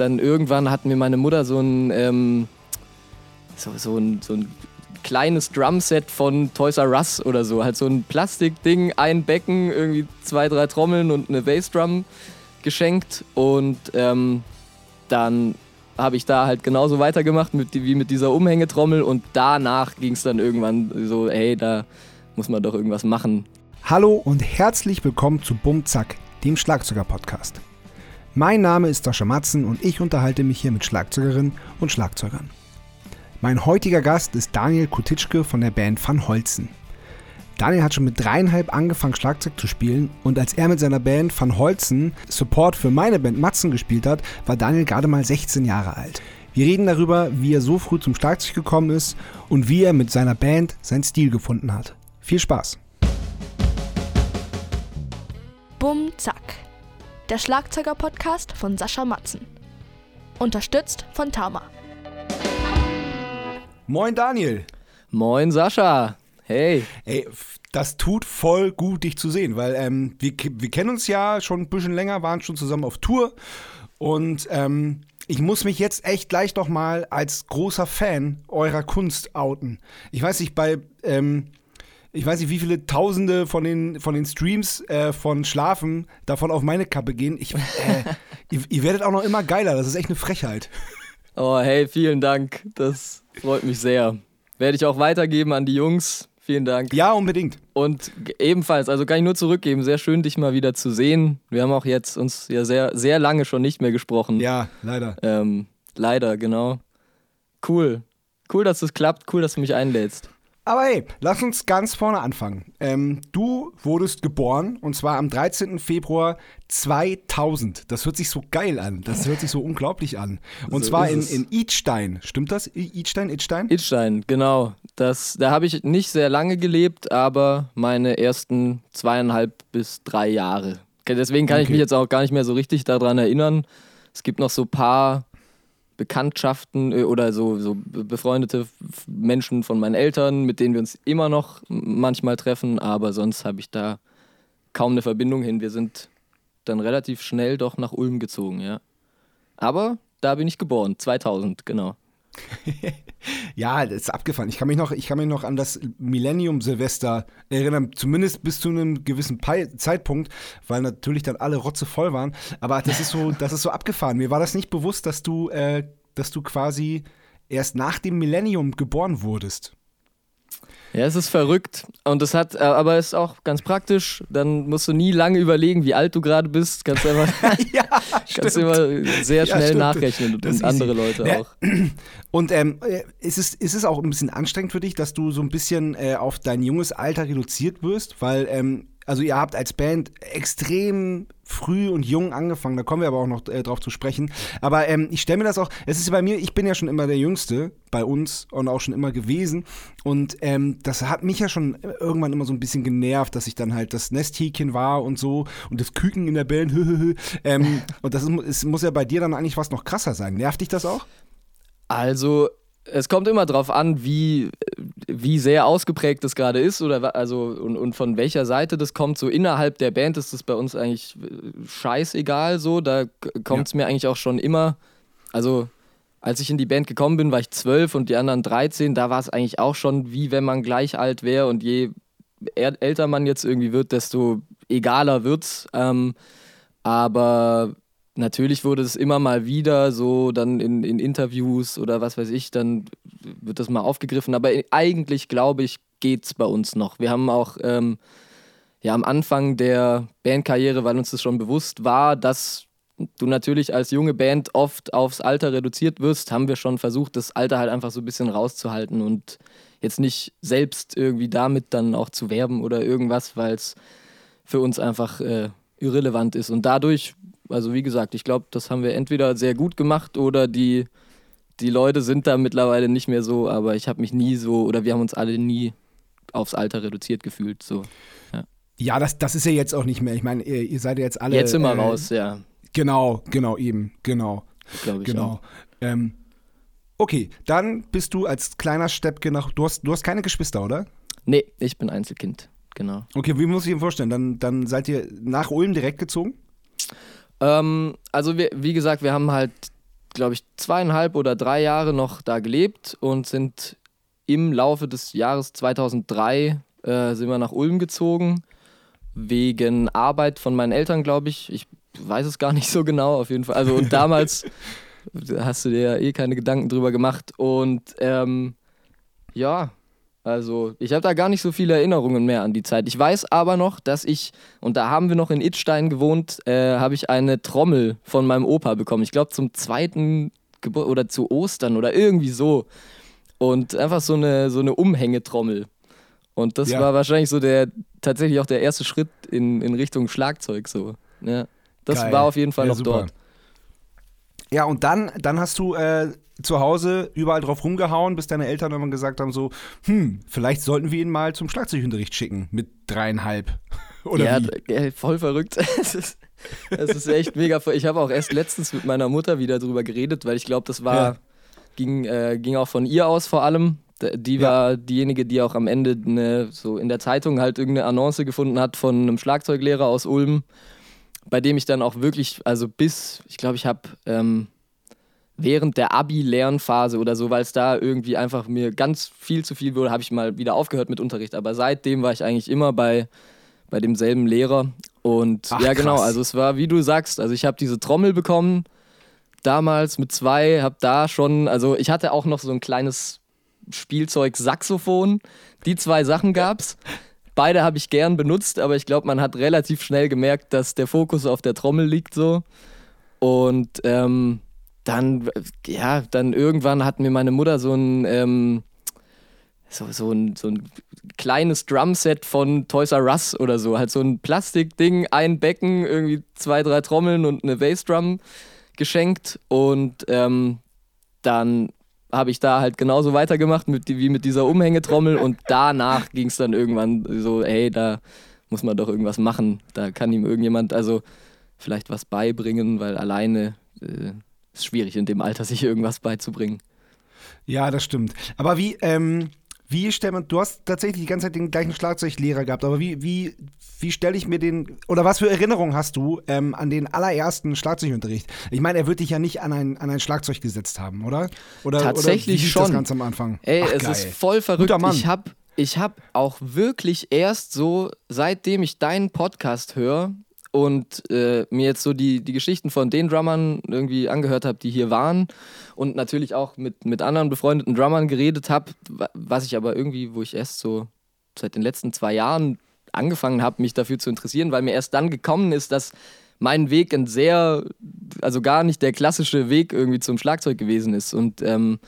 dann irgendwann hat mir meine Mutter so ein, ähm, so, so ein, so ein kleines Drumset von Toys R Us oder so. Halt so ein Plastikding, ein Becken, irgendwie zwei, drei Trommeln und eine Bassdrum geschenkt. Und ähm, dann habe ich da halt genauso weitergemacht mit, wie mit dieser Umhängetrommel. Und danach ging es dann irgendwann so, hey, da muss man doch irgendwas machen. Hallo und herzlich willkommen zu Bumzack, dem Schlagzeuger-Podcast. Mein Name ist Sascha Matzen und ich unterhalte mich hier mit Schlagzeugerinnen und Schlagzeugern. Mein heutiger Gast ist Daniel Kutitschke von der Band Van Holzen. Daniel hat schon mit dreieinhalb angefangen Schlagzeug zu spielen und als er mit seiner Band Van Holzen Support für meine Band Matzen gespielt hat, war Daniel gerade mal 16 Jahre alt. Wir reden darüber, wie er so früh zum Schlagzeug gekommen ist und wie er mit seiner Band seinen Stil gefunden hat. Viel Spaß! Bum Zack. Der Schlagzeuger-Podcast von Sascha Matzen. Unterstützt von Tama. Moin Daniel! Moin Sascha! Hey! Ey, das tut voll gut, dich zu sehen, weil ähm, wir, wir kennen uns ja schon ein bisschen länger, waren schon zusammen auf Tour und ähm, ich muss mich jetzt echt gleich doch mal als großer Fan eurer Kunst outen. Ich weiß nicht, bei ähm, ich weiß nicht, wie viele Tausende von den, von den Streams äh, von Schlafen davon auf meine Kappe gehen. Ich, äh, ihr, ihr, werdet auch noch immer geiler. Das ist echt eine Frechheit. Oh, hey, vielen Dank. Das freut mich sehr. Werde ich auch weitergeben an die Jungs. Vielen Dank. Ja, unbedingt. Und ebenfalls, also kann ich nur zurückgeben, sehr schön, dich mal wieder zu sehen. Wir haben auch jetzt uns ja sehr, sehr lange schon nicht mehr gesprochen. Ja, leider. Ähm, leider, genau. Cool. Cool, dass es klappt. Cool, dass du mich einlädst. Aber hey, lass uns ganz vorne anfangen. Ähm, du wurdest geboren und zwar am 13. Februar 2000. Das hört sich so geil an. Das hört sich so unglaublich an. Und so zwar in, in Idstein. Stimmt das? Idstein? Idstein? Idstein, genau. Das, da habe ich nicht sehr lange gelebt, aber meine ersten zweieinhalb bis drei Jahre. Deswegen kann okay. ich mich jetzt auch gar nicht mehr so richtig daran erinnern. Es gibt noch so ein paar Bekanntschaften äh, oder so, so befreundete Menschen von meinen Eltern, mit denen wir uns immer noch manchmal treffen, aber sonst habe ich da kaum eine Verbindung hin. Wir sind dann relativ schnell doch nach Ulm gezogen, ja. Aber da bin ich geboren, 2000, genau. ja, das ist abgefahren. Ich kann mich noch, ich kann mich noch an das Millennium Silvester erinnern, zumindest bis zu einem gewissen Zeitpunkt, weil natürlich dann alle Rotze voll waren. Aber das ist so, das ist so abgefahren. Mir war das nicht bewusst, dass du, äh, dass du quasi erst nach dem Millennium geboren wurdest. Ja, es ist verrückt und es hat, äh, aber es ist auch ganz praktisch. Dann musst du nie lange überlegen, wie alt du gerade bist. Kannst einfach, ja, kannst immer sehr schnell ja, nachrechnen und, und andere Leute ja. auch. Und ähm, äh, ist, es, ist es auch ein bisschen anstrengend für dich, dass du so ein bisschen äh, auf dein junges Alter reduziert wirst? Weil ähm, also ihr habt als Band extrem früh und jung angefangen, da kommen wir aber auch noch äh, drauf zu sprechen. Aber ähm, ich stelle mir das auch, es ist bei mir, ich bin ja schon immer der Jüngste bei uns und auch schon immer gewesen. Und ähm, das hat mich ja schon irgendwann immer so ein bisschen genervt, dass ich dann halt das Nesthäkchen war und so und das Küken in der Band. ähm, und das ist, es muss ja bei dir dann eigentlich was noch krasser sein. Nervt dich das auch? Also es kommt immer darauf an, wie, wie sehr ausgeprägt das gerade ist oder also und, und von welcher Seite das kommt. So innerhalb der Band ist das bei uns eigentlich äh, scheißegal so. Da kommt es ja. mir eigentlich auch schon immer. Also als ich in die Band gekommen bin, war ich zwölf und die anderen 13. Da war es eigentlich auch schon wie wenn man gleich alt wäre und je älter man jetzt irgendwie wird, desto egaler wird's. Ähm, aber natürlich wurde es immer mal wieder so dann in, in Interviews oder was weiß ich, dann wird das mal aufgegriffen. Aber eigentlich, glaube ich, geht es bei uns noch. Wir haben auch ähm, ja, am Anfang der Bandkarriere, weil uns das schon bewusst war, dass du natürlich als junge Band oft aufs Alter reduziert wirst, haben wir schon versucht, das Alter halt einfach so ein bisschen rauszuhalten und jetzt nicht selbst irgendwie damit dann auch zu werben oder irgendwas, weil es für uns einfach äh, irrelevant ist. Und dadurch also wie gesagt, ich glaube, das haben wir entweder sehr gut gemacht oder die, die Leute sind da mittlerweile nicht mehr so, aber ich habe mich nie so, oder wir haben uns alle nie aufs Alter reduziert gefühlt. So. Ja, ja das, das ist ja jetzt auch nicht mehr. Ich meine, ihr, ihr seid ja jetzt alle. Jetzt sind wir äh, raus, ja. Genau, genau, eben, genau. Glaube ich genau. auch. Ähm, okay, dann bist du als kleiner Steppke nach. Du hast, du hast keine Geschwister, oder? Nee, ich bin Einzelkind, genau. Okay, wie muss ich mir vorstellen? Dann, dann seid ihr nach Ulm direkt gezogen? Ähm, also wir, wie gesagt, wir haben halt glaube ich, zweieinhalb oder drei Jahre noch da gelebt und sind im Laufe des Jahres 2003 äh, sind wir nach Ulm gezogen. Wegen Arbeit von meinen Eltern, glaube ich. Ich weiß es gar nicht so genau, auf jeden Fall. Also und damals hast du dir ja eh keine Gedanken drüber gemacht. Und ähm, ja, also ich habe da gar nicht so viele Erinnerungen mehr an die Zeit. Ich weiß aber noch, dass ich, und da haben wir noch in Itstein gewohnt, äh, habe ich eine Trommel von meinem Opa bekommen. Ich glaube zum zweiten Geburt oder zu Ostern oder irgendwie so. Und einfach so eine, so eine Umhängetrommel. Und das ja. war wahrscheinlich so der, tatsächlich auch der erste Schritt in, in Richtung Schlagzeug so. Ja, das Geil. war auf jeden Fall ja, noch super. dort. Ja, und dann, dann hast du äh, zu Hause überall drauf rumgehauen, bis deine Eltern irgendwann gesagt haben: so, hm, vielleicht sollten wir ihn mal zum Schlagzeugunterricht schicken mit dreieinhalb. Oder ja, wie? voll verrückt. Es ist, es ist echt mega. Ich habe auch erst letztens mit meiner Mutter wieder drüber geredet, weil ich glaube, das war, ja. ging, äh, ging auch von ihr aus vor allem. Die war ja. diejenige, die auch am Ende eine, so in der Zeitung halt irgendeine Annonce gefunden hat von einem Schlagzeuglehrer aus Ulm, bei dem ich dann auch wirklich, also bis, ich glaube, ich habe ähm, während der Abi-Lernphase oder so, weil es da irgendwie einfach mir ganz viel zu viel wurde, habe ich mal wieder aufgehört mit Unterricht. Aber seitdem war ich eigentlich immer bei, bei demselben Lehrer. Und Ach, ja, genau, also es war, wie du sagst, also ich habe diese Trommel bekommen, damals mit zwei, habe da schon, also ich hatte auch noch so ein kleines Spielzeug Saxophon. Die zwei Sachen gab's. Beide habe ich gern benutzt, aber ich glaube, man hat relativ schnell gemerkt, dass der Fokus auf der Trommel liegt so. Und ähm, dann, ja, dann irgendwann hat mir meine Mutter so ein, ähm, so, so, ein, so ein kleines Drumset von Toys R Us oder so. Halt so ein Plastikding, ein Becken, irgendwie zwei, drei Trommeln und eine Bassdrum geschenkt. Und ähm, dann habe ich da halt genauso weitergemacht mit, wie mit dieser Umhängetrommel. Und danach ging es dann irgendwann so, hey, da muss man doch irgendwas machen. Da kann ihm irgendjemand also vielleicht was beibringen, weil alleine äh, ist schwierig in dem Alter, sich irgendwas beizubringen. Ja, das stimmt. Aber wie, ähm, wie stellt man, du hast tatsächlich die ganze Zeit den gleichen Schlagzeuglehrer gehabt, aber wie, wie, wie stelle ich mir den, oder was für Erinnerungen hast du ähm, an den allerersten Schlagzeugunterricht? Ich meine, er wird dich ja nicht an ein, an ein Schlagzeug gesetzt haben, oder? oder Tatsächlich oder schon. Das ganz am Anfang? Ey, Ach, es geil. ist voll verrückt. Ich habe ich hab auch wirklich erst so, seitdem ich deinen Podcast höre, und äh, mir jetzt so die, die Geschichten von den Drummern irgendwie angehört habe, die hier waren und natürlich auch mit, mit anderen befreundeten Drummern geredet habe, was ich aber irgendwie, wo ich erst so seit den letzten zwei Jahren angefangen habe, mich dafür zu interessieren, weil mir erst dann gekommen ist, dass mein Weg ein sehr, also gar nicht der klassische Weg irgendwie zum Schlagzeug gewesen ist. Und ähm,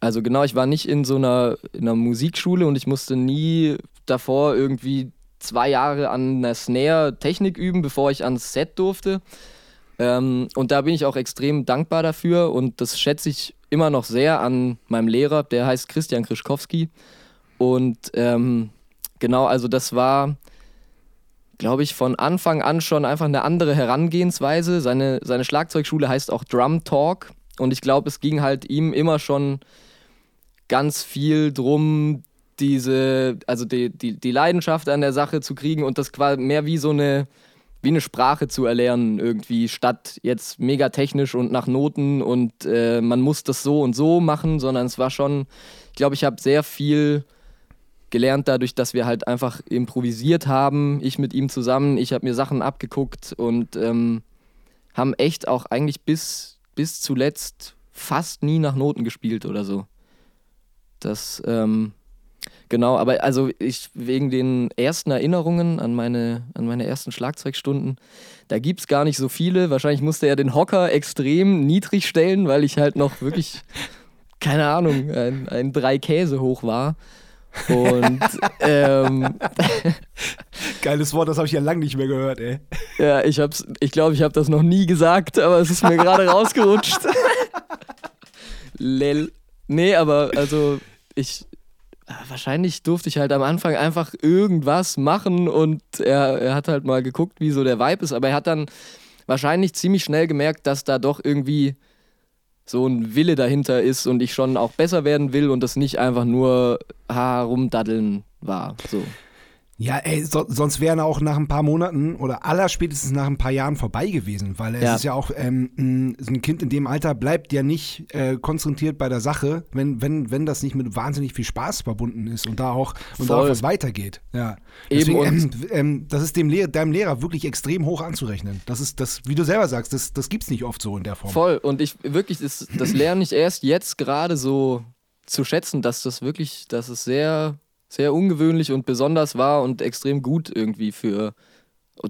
also genau, ich war nicht in so einer, in einer Musikschule und ich musste nie davor irgendwie zwei Jahre an einer Snare Technik üben, bevor ich ans Set durfte. Ähm, und da bin ich auch extrem dankbar dafür und das schätze ich immer noch sehr an meinem Lehrer, der heißt Christian Krischkowski. Und ähm, genau, also das war, glaube ich, von Anfang an schon einfach eine andere Herangehensweise. Seine, seine Schlagzeugschule heißt auch Drum Talk und ich glaube, es ging halt ihm immer schon ganz viel drum, diese, also die, die, die Leidenschaft an der Sache zu kriegen und das quasi mehr wie so eine, wie eine Sprache zu erlernen, irgendwie, statt jetzt mega technisch und nach Noten und äh, man muss das so und so machen, sondern es war schon, ich glaube, ich habe sehr viel gelernt dadurch, dass wir halt einfach improvisiert haben, ich mit ihm zusammen, ich habe mir Sachen abgeguckt und ähm, haben echt auch eigentlich bis, bis zuletzt fast nie nach Noten gespielt oder so. Das, ähm, Genau, aber also ich wegen den ersten Erinnerungen an meine, an meine ersten Schlagzeugstunden, da gibt es gar nicht so viele. Wahrscheinlich musste er den Hocker extrem niedrig stellen, weil ich halt noch wirklich, keine Ahnung, ein, ein drei Käse hoch war. Und ähm, geiles Wort, das habe ich ja lange nicht mehr gehört, ey. Ja, ich hab's, ich glaube, ich habe das noch nie gesagt, aber es ist mir gerade rausgerutscht. Lel. Nee, aber also ich, wahrscheinlich durfte ich halt am Anfang einfach irgendwas machen und er, er hat halt mal geguckt, wie so der Vibe ist, aber er hat dann wahrscheinlich ziemlich schnell gemerkt, dass da doch irgendwie so ein Wille dahinter ist und ich schon auch besser werden will und das nicht einfach nur ha, rumdaddeln war. So. Ja, ey, so, sonst wären auch nach ein paar Monaten oder aller spätestens nach ein paar Jahren vorbei gewesen, weil es Ja. ist ja auch ähm, ein Kind in dem Alter bleibt ja nicht äh, konzentriert bei der Sache, wenn, wenn, wenn das nicht mit wahnsinnig viel Spaß verbunden ist und da auch, und da auch was weitergeht. Ja. Eben, Deswegen, und- ähm, ähm, das ist dem Lehr deinem Lehrer wirklich extrem hoch anzurechnen. Das ist das, wie du selber sagst, das, das gibt's nicht oft so in der Form. Voll. Und ich wirklich, das, das lerne ich erst jetzt gerade so zu schätzen, dass das wirklich, dass es sehr, sehr ungewöhnlich und besonders war und extrem gut irgendwie für,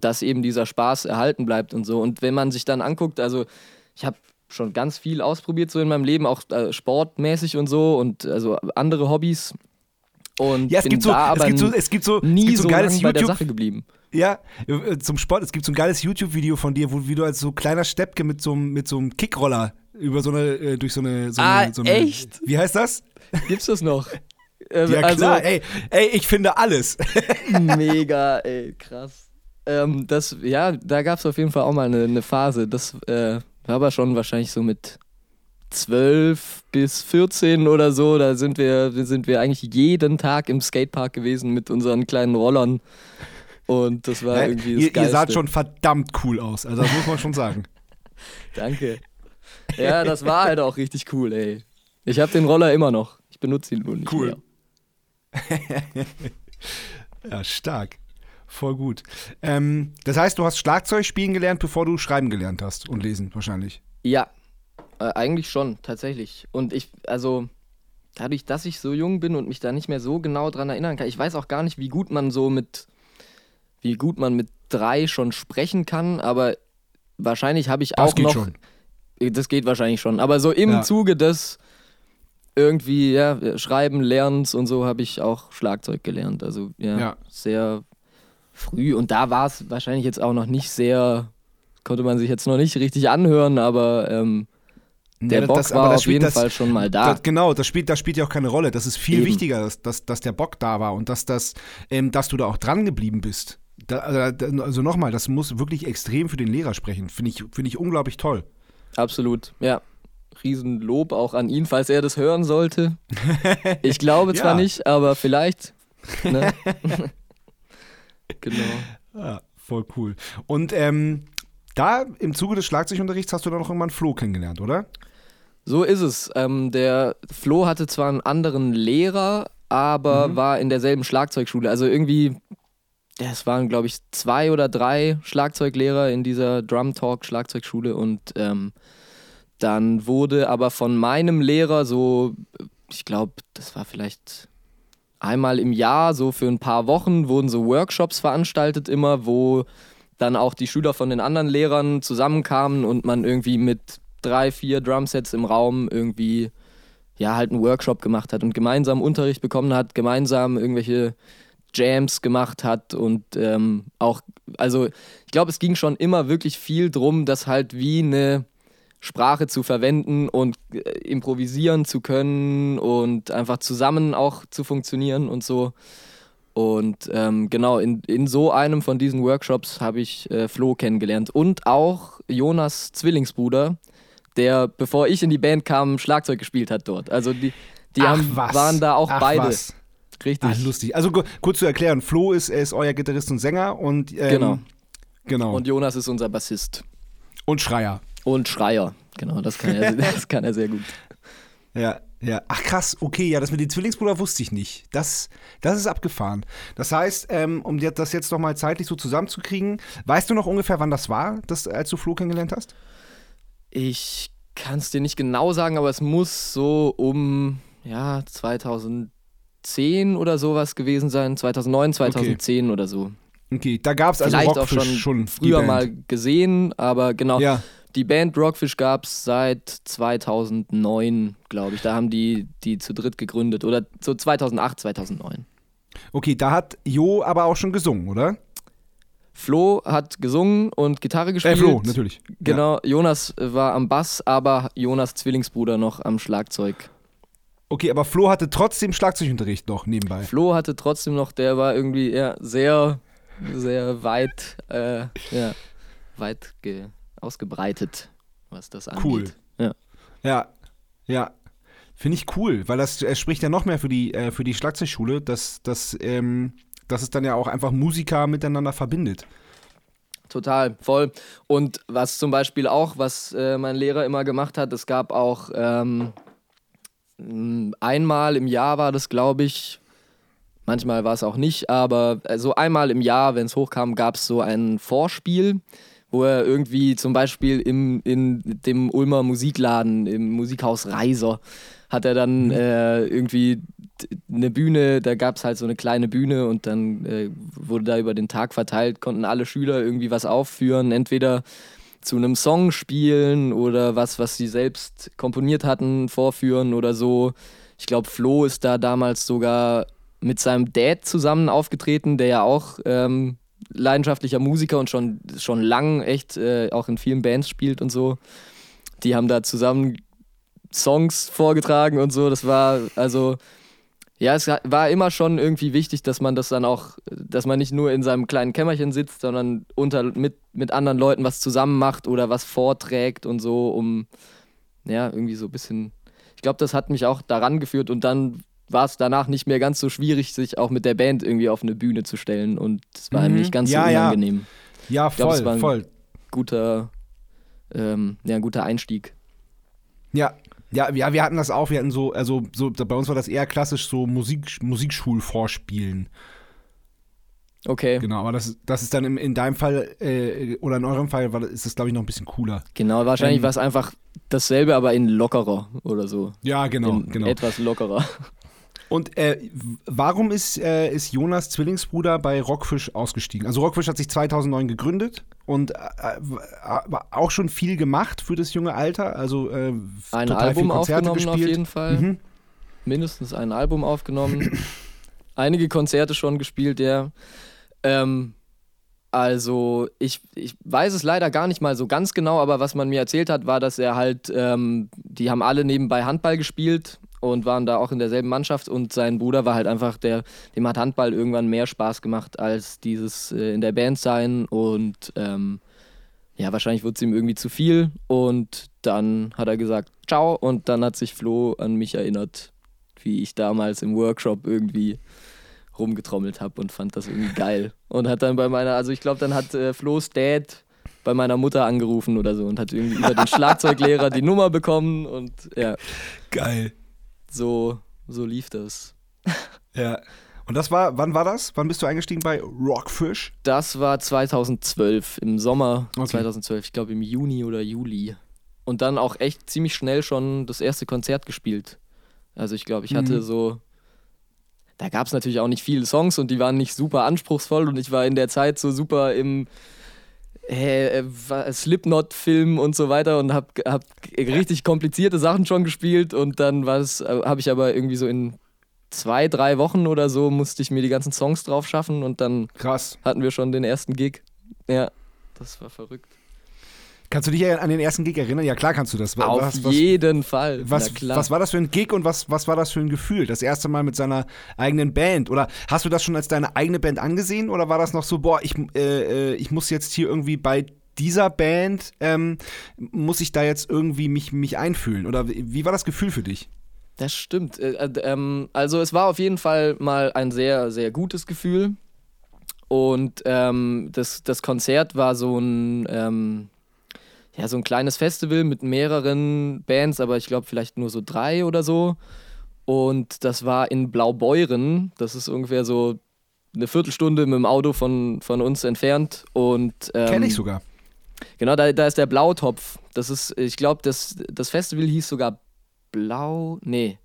dass eben dieser Spaß erhalten bleibt und so. Und wenn man sich dann anguckt, also ich habe schon ganz viel ausprobiert so in meinem Leben, auch äh, sportmäßig und so und also andere Hobbys. Und Ja, es gibt so, es gibt so, es gibt so, es nie gibt so so geiles bei der YouTube, Sache geblieben. Ja, äh, zum Sport. Es gibt so ein geiles YouTube-Video von dir, wo wie du als so kleiner Steppke mit so, einem- mit so einem Kickroller über so eine, äh, durch so eine, so Ah, eine, so eine echt? Wie heißt das? Gibt's das noch? Äh, Ja klar, ey, ey, ich finde alles. Mega, ey, krass. Ähm, das, ja, da gab es auf jeden Fall auch mal eine, eine Phase. Das äh, war aber schon wahrscheinlich so mit 12 bis 14 oder so. Da sind wir, sind wir eigentlich jeden Tag im Skatepark gewesen mit unseren kleinen Rollern. Und das war irgendwie das ihr, ihr saht schon verdammt cool aus. Also das muss man schon sagen. Danke. Ja, das war halt auch richtig cool, ey. Ich habe den Roller immer noch. Ich benutze ihn nur nicht Cool. mehr. Ja, stark. Voll gut. Ähm, das heißt, du hast Schlagzeug spielen gelernt, bevor du schreiben gelernt hast und lesen wahrscheinlich. Ja, äh, eigentlich schon, tatsächlich. Und ich, also, dadurch, dass ich so jung bin und mich da nicht mehr so genau dran erinnern kann, ich weiß auch gar nicht, wie gut man so mit, wie gut man mit drei schon sprechen kann, aber wahrscheinlich habe ich Das auch geht noch. schon. Das geht wahrscheinlich schon. Aber so im Ja. Zuge des irgendwie, ja, Schreiben, Lernens und so habe ich auch Schlagzeug gelernt. Also ja, Ja. sehr früh. Und da war es wahrscheinlich jetzt auch noch nicht sehr, konnte man sich jetzt noch nicht richtig anhören, aber ähm, der Ja, Bock das- war auf spielt jeden das- Fall schon mal da. Das, genau, das spielt, das spielt ja auch keine Rolle. Das ist viel Eben. wichtiger, dass, dass, dass der Bock da war und dass, das, ähm, dass du da auch dran geblieben bist. Da, also also nochmal, das muss wirklich extrem für den Lehrer sprechen. Finde ich, finde ich unglaublich toll. Absolut, ja. Riesenlob auch an ihn, falls er das hören sollte. Ich glaube zwar Ja. nicht, aber vielleicht. Ne? genau. Ja, voll cool. Und ähm, da im Zuge des Schlagzeugunterrichts hast du dann noch irgendwann Flo kennengelernt, oder? So ist es. Ähm, der Flo hatte zwar einen anderen Lehrer, aber Mhm. war in derselben Schlagzeugschule. Also irgendwie, es waren, glaube ich, zwei oder drei Schlagzeuglehrer in dieser Drum Talk Schlagzeugschule und ähm, dann wurde aber von meinem Lehrer so, ich glaube, das war vielleicht einmal im Jahr, so für ein paar Wochen, wurden so Workshops veranstaltet immer, wo dann auch die Schüler von den anderen Lehrern zusammenkamen und man irgendwie mit drei, vier Drumsets im Raum irgendwie ja halt einen Workshop gemacht hat und gemeinsam Unterricht bekommen hat, gemeinsam irgendwelche Jams gemacht hat und ähm, auch, also ich glaube, es ging schon immer wirklich viel drum, das halt wie eine Sprache zu verwenden und äh, improvisieren zu können und einfach zusammen auch zu funktionieren und so. Und ähm, genau, in, in so einem von diesen Workshops habe ich äh, Flo kennengelernt und auch Jonas Zwillingsbruder, der, bevor ich in die Band kam, Schlagzeug gespielt hat dort. Also die, die haben, waren da auch Ach, beide. was. Richtig. Ach, lustig. Also kurz zu erklären, Flo ist, er ist euer Gitarrist und Sänger und ähm, Genau. Genau. Und Und, Jonas ist unser Bassist. Schreier. Und Schreier. Genau, das kann er, das kann er sehr gut. Ja, ja. Ach krass, okay, ja, das mit den Zwillingsbruder wusste ich nicht. Das, das ist abgefahren. Das heißt, ähm, um dir das jetzt nochmal zeitlich so zusammenzukriegen, weißt du noch ungefähr, wann das war, das, als du Flo kennengelernt hast? Ich kann es dir nicht genau sagen, aber es muss so um ja, 2010 oder sowas gewesen sein. 2009, 2010 oder so. Okay, da gab es also Vielleicht auch schon, schon früher mal gesehen, aber genau. Ja, Die Band Rockfish gab es seit 2009, glaube ich. Da haben die die zu dritt gegründet. Oder so 2008, 2009. okay, da hat Jo aber auch schon gesungen, oder? Flo hat gesungen und Gitarre Äh, gespielt. Flo, natürlich. Genau, Jonas war am Bass, aber Jonas Zwillingsbruder noch am Schlagzeug. Okay, aber Flo hatte trotzdem Schlagzeugunterricht noch nebenbei. Flo hatte trotzdem noch, der war irgendwie ja, sehr, sehr weit, äh, ja, weit ge ausgebreitet, was das angeht. Cool. Ja. Ja, ja. Finde ich cool, weil das äh, spricht ja noch mehr für die, äh, für die Schlagzeugschule, dass, dass ähm, dass es dann ja auch einfach Musiker miteinander verbindet. Total, voll. Und was zum Beispiel auch, was äh, mein Lehrer immer gemacht hat, es gab auch ähm, einmal im Jahr war das, glaube ich, manchmal war es auch nicht, aber so also einmal im Jahr, wenn es hochkam, gab es so ein Vorspiel, wo er irgendwie zum Beispiel im, in dem Ulmer Musikladen, im Musikhaus Reiser, hat er dann mhm. äh, irgendwie eine Bühne, da gab es halt so eine kleine Bühne und dann äh, wurde da über den Tag verteilt, konnten alle Schüler irgendwie was aufführen, entweder zu einem Song spielen oder was, was sie selbst komponiert hatten, vorführen oder so. Ich glaube, Flo ist da damals sogar mit seinem Dad zusammen aufgetreten, der ja auch ähm, leidenschaftlicher Musiker und schon, schon lang echt äh, auch in vielen Bands spielt und so. Die haben da zusammen Songs vorgetragen und so. Das war also ja, es war immer schon irgendwie wichtig, dass man das dann auch, dass man nicht nur in seinem kleinen Kämmerchen sitzt, sondern unter, mit, mit anderen Leuten was zusammen macht oder was vorträgt und so, um ja, irgendwie so ein bisschen. Ich glaube, das hat mich auch daran geführt und dann war es danach nicht mehr ganz so schwierig, sich auch mit der Band irgendwie auf eine Bühne zu stellen und es war mhm. nicht ganz ja, so unangenehm. Ja, ja voll, glaub, es war ein voll. Guter, ähm, ja, ein guter Einstieg. Ja, ja, ja, wir hatten das auch. Wir hatten so, also so, bei uns war das eher klassisch so Musik, Musikschulvorspielen. Okay. Genau, aber das, das ist dann in, in deinem Fall äh, oder in eurem Fall war, ist das, glaube ich, noch ein bisschen cooler. Genau, wahrscheinlich ähm, war es einfach dasselbe, aber in lockerer oder so. Ja, genau, in genau. Etwas lockerer. Und äh, warum ist, äh, ist Jonas Zwillingsbruder bei Rockfisch ausgestiegen? Also Rockfisch hat sich 2009 gegründet und äh, äh auch schon viel gemacht für das junge Alter. Also äh, ein Album aufgenommen gespielt. auf jeden Fall. Mhm. Mindestens ein Album aufgenommen. Einige Konzerte schon gespielt, ja. Ähm, also ich, ich weiß es leider gar nicht mal so ganz genau, aber was man mir erzählt hat, war, dass er halt, ähm, die haben alle nebenbei Handball gespielt und waren da auch in derselben Mannschaft. Und sein Bruder war halt einfach der, dem hat Handball irgendwann mehr Spaß gemacht als dieses äh, in der Band sein. Und ähm, ja, wahrscheinlich wurde es ihm irgendwie zu viel. Und dann hat er gesagt, ciao. Und dann hat sich Flo an mich erinnert, wie ich damals im Workshop irgendwie rumgetrommelt habe und fand das irgendwie geil. Und hat dann bei meiner, also ich glaube, dann hat äh, Flo's Dad bei meiner Mutter angerufen oder so und hat irgendwie über den Schlagzeuglehrer die Nummer bekommen und ja. Geil so, so lief das. Ja. Und das war, wann war das? Wann bist du eingestiegen bei Rockfish? Das war 2012, im Sommer okay. 2012, ich glaube im Juni oder Juli. Und dann auch echt ziemlich schnell schon das erste Konzert gespielt. Also ich glaube, ich hatte mhm. so, da gab es natürlich auch nicht viele Songs und die waren nicht super anspruchsvoll und ich war in der Zeit so super im äh, Slipknot-Film und so weiter und habe hab richtig komplizierte Sachen schon gespielt und dann äh, habe ich aber irgendwie so in zwei, drei Wochen oder so musste ich mir die ganzen Songs drauf schaffen und dann Krass. hatten wir schon den ersten Gig. Ja, das war verrückt. Kannst du dich an den ersten Gig erinnern? Ja, klar kannst du das. Auf was, was, jeden Fall. Was, was war das für ein Gig und was, was war das für ein Gefühl? Das erste Mal mit seiner eigenen Band? Oder hast du das schon als deine eigene Band angesehen? Oder war das noch so, boah, ich, äh, äh ich muss jetzt hier irgendwie bei dieser Band, ähm, muss ich da jetzt irgendwie mich, mich einfühlen? Oder wie war das Gefühl für dich? Das stimmt. Äh, äh, ähm, also es war auf jeden Fall mal ein sehr, sehr gutes Gefühl. Und ähm, das, das Konzert war so ein, ähm, ja, so ein kleines Festival mit mehreren Bands, aber ich glaube vielleicht nur so drei oder so. Und das war in Blaubeuren. Das ist ungefähr so eine Viertelstunde mit dem Auto von, von uns entfernt. Und, ähm, Kenne ich sogar. Genau, da, da ist der Blautopf. Das ist, ich glaube, das, das Festival hieß sogar Blau. Nee,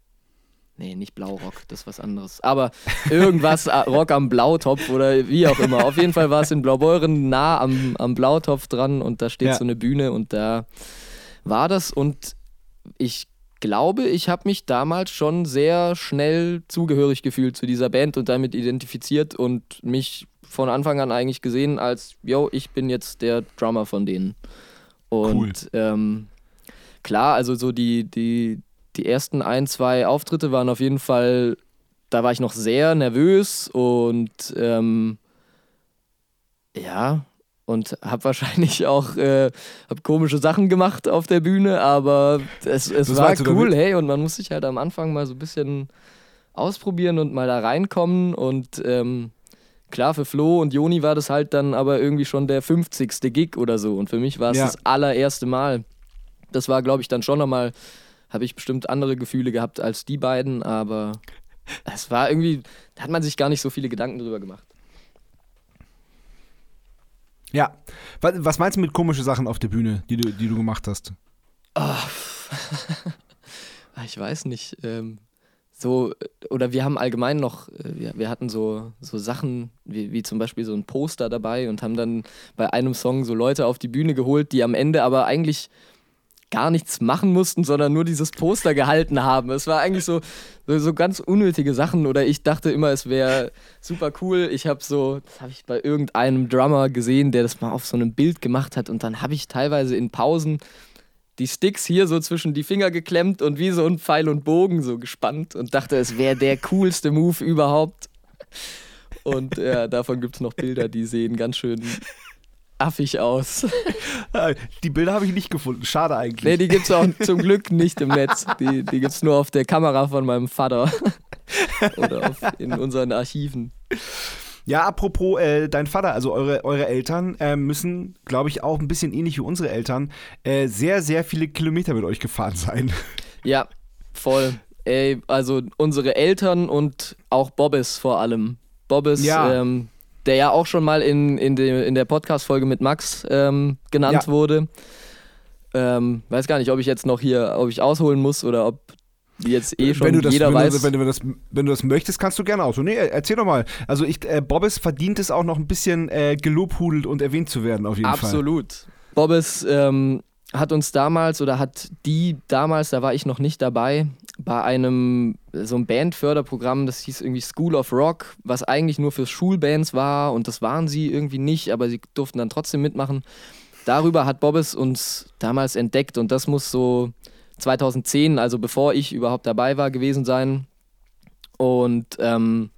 Nee, nicht Blaurock, das ist was anderes. Aber irgendwas äh, Rock am Blautopf oder wie auch immer. Auf jeden Fall war es in Blaubeuren nah am, am Blautopf dran und da steht ja. so eine Bühne und da war das und ich glaube, ich habe mich damals schon sehr schnell zugehörig gefühlt zu dieser Band und damit identifiziert und mich von Anfang an eigentlich gesehen als, yo, ich bin jetzt der Drummer von denen. Und cool. ähm, klar, also so die, die, die ersten ein, zwei Auftritte waren auf jeden Fall, da war ich noch sehr nervös und ähm, ja, und habe wahrscheinlich auch äh, hab komische Sachen gemacht auf der Bühne, aber es, es war cool, hey, und man muss sich halt am Anfang mal so ein bisschen ausprobieren und mal da reinkommen und ähm, klar, für Flo und Joni war das halt dann aber irgendwie schon der 50. Gig oder so. Und für mich war es Ja. das allererste Mal. Das war, glaube ich, dann schon nochmal, habe ich bestimmt andere Gefühle gehabt als die beiden, aber es war irgendwie, da hat man sich gar nicht so viele Gedanken drüber gemacht. Ja. Was, meinst du mit komischen Sachen auf der Bühne, die du, die du gemacht hast? Ah, Ich weiß nicht. Ähm, so, oder wir haben allgemein noch, äh, wir, wir hatten so, so Sachen, wie, wie zum Beispiel so ein Poster dabei und haben dann bei einem Song so Leute auf die Bühne geholt, die am Ende aber eigentlich gar nichts machen mussten, sondern nur dieses Poster gehalten haben. Es war eigentlich so, so, so ganz unnötige Sachen oder ich dachte immer, es wäre super cool. Ich habe so, das habe ich bei irgendeinem Drummer gesehen, der das mal auf so einem Bild gemacht hat und dann habe ich teilweise in Pausen die Sticks hier so zwischen die Finger geklemmt und wie so ein Pfeil und Bogen so gespannt und dachte, es wäre der coolste Move überhaupt. Und ja, davon gibt es noch Bilder, die sehen ganz schön affig aus. Äh, Die Bilder habe ich nicht gefunden. Schade eigentlich. Nee, die gibt es auch zum Glück nicht im Netz. Die, die gibt es nur auf der Kamera von meinem Vater. Oder auf, in unseren Archiven. Ja, apropos äh, dein Vater, also eure, eure Eltern äh, müssen, glaube ich, auch ein bisschen ähnlich wie unsere Eltern, äh, sehr, sehr viele Kilometer mit euch gefahren sein. Ja, voll. Ey, also unsere Eltern und auch Bobbes vor allem. Bobbes, Ja. ähm, der ja auch schon mal in, in, de, in der Podcast-Folge mit Max ähm, genannt Ja. wurde. Ähm, weiß gar nicht, ob ich jetzt noch hier, ob ich ausholen muss oder ob jetzt eh schon wenn du das, jeder wenn weiß. Du, wenn, du das, wenn du das möchtest, kannst du gerne auch so. Nee, erzähl doch mal. Also ich, äh, Bobbes verdient es auch noch ein bisschen äh, gelobhudelt und erwähnt zu werden, auf jeden Fall. Absolut. Bobbes ähm, hat uns damals oder hat die damals, da war ich noch nicht dabei, bei einem so einem Bandförderprogramm, das hieß irgendwie School of Rock, was eigentlich nur für Schulbands war und das waren sie irgendwie nicht, aber sie durften dann trotzdem mitmachen. Darüber hat Bobbes uns damals entdeckt und das muss so 2010, also bevor ich überhaupt dabei war, gewesen sein. Und ähm,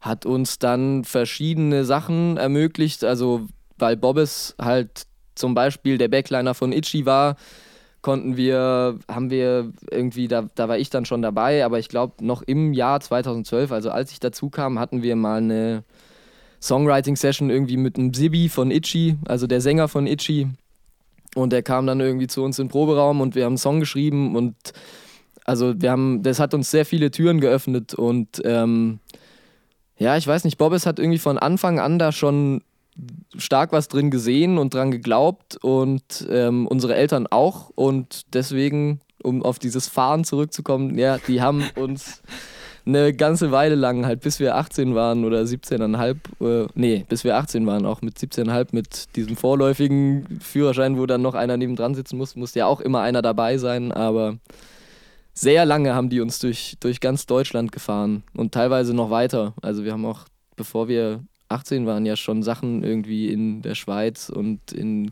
hat uns dann verschiedene Sachen ermöglicht, also weil Bobbes halt zum Beispiel der Backliner von Itchy war, konnten wir, haben wir irgendwie, da, da war ich dann schon dabei, aber ich glaube noch im Jahr 2012, also als ich dazu kam, hatten wir mal eine Songwriting-Session irgendwie mit einem Sibi von Itchy, also der Sänger von Itchy. Und der kam dann irgendwie zu uns in den Proberaum und wir haben einen Song geschrieben und also wir haben, das hat uns sehr viele Türen geöffnet und ähm, ja, ich weiß nicht, Bobbes hat irgendwie von Anfang an da schon stark was drin gesehen und dran geglaubt und ähm, unsere Eltern auch und deswegen, um auf dieses Fahren zurückzukommen, ja, die haben uns eine ganze Weile lang, halt bis wir 18 waren oder 17,5, äh, nee, bis wir 18 waren, auch mit 17,5 mit diesem vorläufigen Führerschein, wo dann noch einer nebendran sitzen muss, musste ja auch immer einer dabei sein, aber sehr lange haben die uns durch, durch ganz Deutschland gefahren und teilweise noch weiter. Also wir haben auch, bevor wir 18 waren, ja schon Sachen irgendwie in der Schweiz und in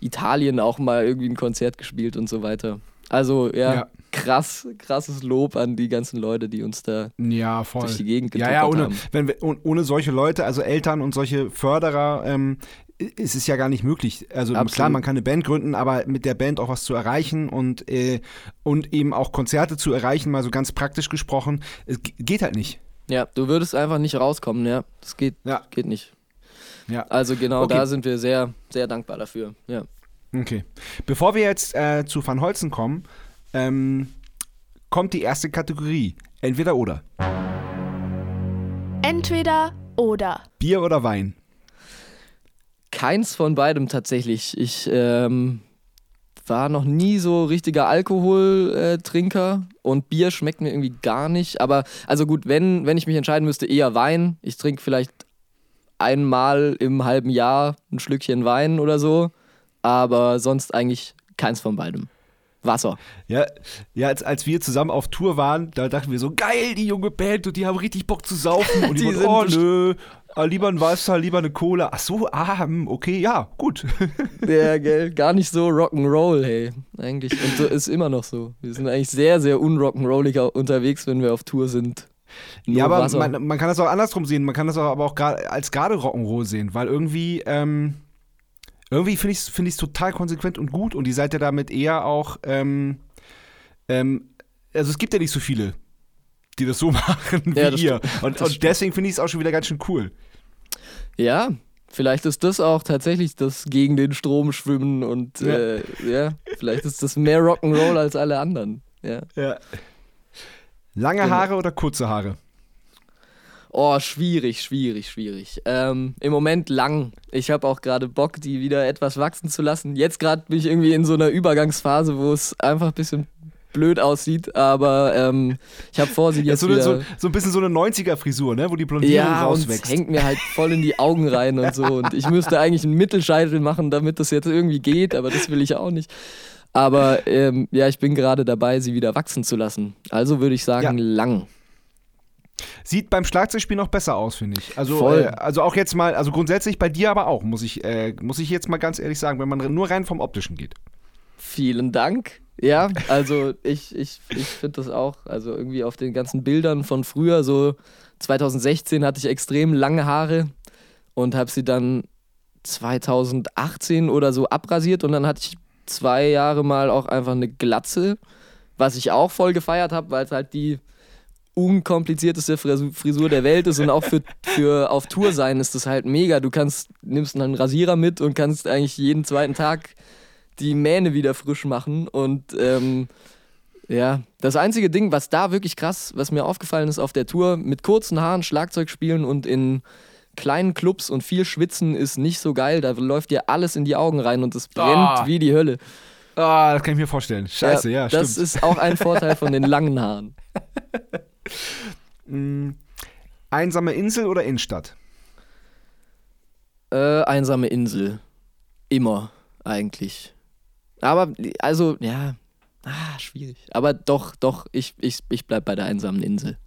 Italien auch mal irgendwie ein Konzert gespielt und so weiter. Also ja, Ja. krass, krasses Lob an die ganzen Leute, die uns da Ja, durch die Gegend Ja, getuckert ja, ohne, haben. wenn wir, ohne, solche Leute, also Eltern und solche Förderer, ähm, ist es ja gar nicht möglich. Also Absolut. klar, man kann eine Band gründen, aber mit der Band auch was zu erreichen und, äh, und eben auch Konzerte zu erreichen, mal so ganz praktisch gesprochen, es geht halt nicht. Ja, du würdest einfach nicht rauskommen, ja. Das geht, Ja. geht nicht. Ja. Also genau, Okay. da sind wir sehr, sehr dankbar dafür. Ja. Okay. Bevor wir jetzt äh, zu Van Holzen kommen, ähm, kommt die erste Kategorie. Entweder oder. Entweder oder. Bier oder Wein. Keins von beidem tatsächlich. Ich ähm, war noch nie so richtiger Alkoholtrinker und Bier schmeckt mir irgendwie gar nicht. Aber also gut, wenn, wenn ich mich entscheiden müsste, eher Wein. Ich trinke vielleicht einmal im halben Jahr ein Schlückchen Wein oder so. Aber sonst eigentlich keins von beidem. Wasser. Ja, ja als, als wir zusammen auf Tour waren, da dachten wir so, geil, die junge Band und die haben richtig Bock zu saufen. Und die, Die waren, sind oh nö, lieber ein Wasser, lieber eine Cola. Ach so, ah, hm, okay, ja, gut. Der, gell, gar nicht so Rock'n'Roll, hey. Eigentlich. Und so ist immer noch so. Wir sind eigentlich sehr, sehr unrock'n'rolliger unterwegs, wenn wir auf Tour sind. Nur ja, aber man, man kann das auch andersrum sehen. Man kann das auch, aber auch als gerade Rock'n'Roll sehen, weil irgendwie, ähm, irgendwie finde ich es find ich's total konsequent und gut und ihr seid ja damit eher auch, ähm, ähm, also es gibt ja nicht so viele, die das so machen wie Ja, ihr. Und, und deswegen finde ich es auch schon wieder ganz schön cool. Ja, vielleicht ist das auch tatsächlich das gegen den Strom schwimmen und ja, äh, ja vielleicht ist das mehr Rock'n'Roll als alle anderen. Ja. ja. Lange genau. Haare oder kurze Haare? Oh, schwierig, schwierig, schwierig. Ähm, Im Moment lang. Ich habe auch gerade Bock, die wieder etwas wachsen zu lassen. Jetzt gerade bin ich irgendwie in so einer Übergangsphase, wo es einfach ein bisschen blöd aussieht, aber ähm, ich habe vor, sie jetzt ja, so, wieder... So, so, ein bisschen so eine 90er-Frisur, ne? wo die Blondierung ja, rauswächst. Ja, hängt mir halt voll in die Augen rein und so und ich müsste eigentlich einen Mittelscheitel machen, damit das jetzt irgendwie geht, aber das will ich auch nicht. Aber ähm, ja, ich bin gerade dabei, sie wieder wachsen zu lassen. Also würde ich sagen, ja. lang. Sieht beim Schlagzeugspiel noch besser aus, finde ich. Also, äh, also auch jetzt mal, also grundsätzlich bei dir aber auch, muss ich, äh, muss ich jetzt mal ganz ehrlich sagen, wenn man nur rein vom Optischen geht. Vielen Dank. Ja, also ich, ich, ich finde das auch, also irgendwie auf den ganzen Bildern von früher, so 2016 hatte ich extrem lange Haare und habe sie dann 2018 oder so abrasiert und dann hatte ich zwei Jahre mal auch einfach eine Glatze, was ich auch voll gefeiert habe, weil es halt die unkomplizierteste Frisur der Welt ist und auch für, für auf Tour sein ist das halt mega. Du kannst, nimmst einen Rasierer mit und kannst eigentlich jeden zweiten Tag die Mähne wieder frisch machen und ähm, ja, das einzige Ding, was da wirklich krass, was mir aufgefallen ist auf der Tour, mit kurzen Haaren Schlagzeug spielen und in kleinen Clubs und viel schwitzen ist nicht so geil. Da läuft dir alles in die Augen rein und es brennt oh. wie die Hölle. Ah, das kann ich mir vorstellen. Scheiße, ja, ja Das stimmt. ist auch ein Vorteil von den langen Haaren. mm, einsame Insel oder Innenstadt? Äh, einsame Insel. Immer, eigentlich. Aber, also, ja, ah, schwierig. Aber doch, doch, ich, ich, ich bleib bei der einsamen Insel.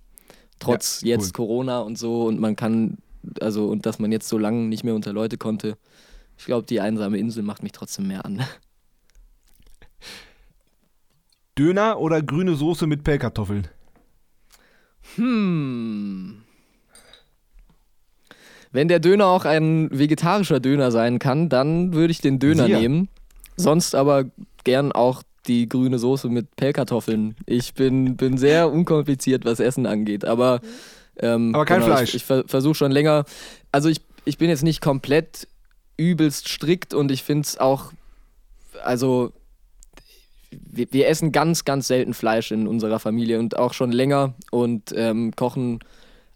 Trotz ja, jetzt Corona und so und man kann, also, und dass man jetzt so lange nicht mehr unter Leute konnte. Ich glaube, die einsame Insel macht mich trotzdem mehr an. Döner oder grüne Soße mit Pellkartoffeln? Hm. Wenn der Döner auch ein vegetarischer Döner sein kann, dann würde ich den Döner Sicher. nehmen. Sonst aber gern auch die grüne Soße mit Pellkartoffeln. Ich bin, bin sehr unkompliziert, was Essen angeht. Aber, ähm, aber kein genau, Fleisch. Ich, ich ver versuche schon länger. Also ich, ich bin jetzt nicht komplett übelst strikt und ich finde es auch, also wir, wir, essen ganz, ganz selten Fleisch in unserer Familie und auch schon länger und ähm, kochen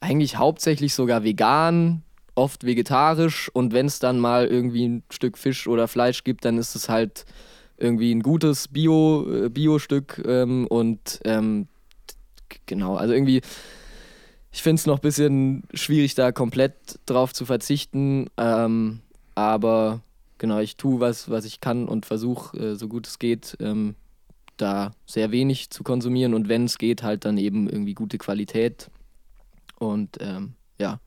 eigentlich hauptsächlich sogar vegan oft vegetarisch und wenn es dann mal irgendwie ein Stück Fisch oder Fleisch gibt, dann ist es halt irgendwie ein gutes Bio, äh, Bio-Stück ähm, und ähm, genau, also irgendwie, ich finde es noch ein bisschen schwierig, da komplett drauf zu verzichten, ähm, aber genau, ich tue was, was ich kann und versuche, äh, so gut es geht, ähm, da sehr wenig zu konsumieren und wenn es geht, halt dann eben irgendwie gute Qualität. Und ähm, ja,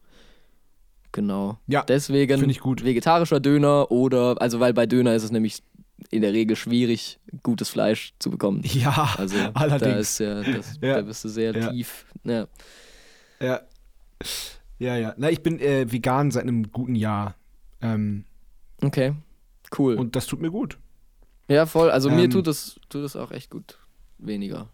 Genau. Ja, deswegen ich gut. vegetarischer Döner oder, also weil bei Döner ist es nämlich in der Regel schwierig, gutes Fleisch zu bekommen. Ja, also allerdings. Da, ja, das, ja. da bist du sehr ja. tief. Ja. ja. Ja, ja. Na, ich bin äh, vegan seit einem guten Jahr. Ähm, okay, cool. Und das tut mir gut. Ja, voll. Also ähm, mir tut es tut auch echt gut. Weniger.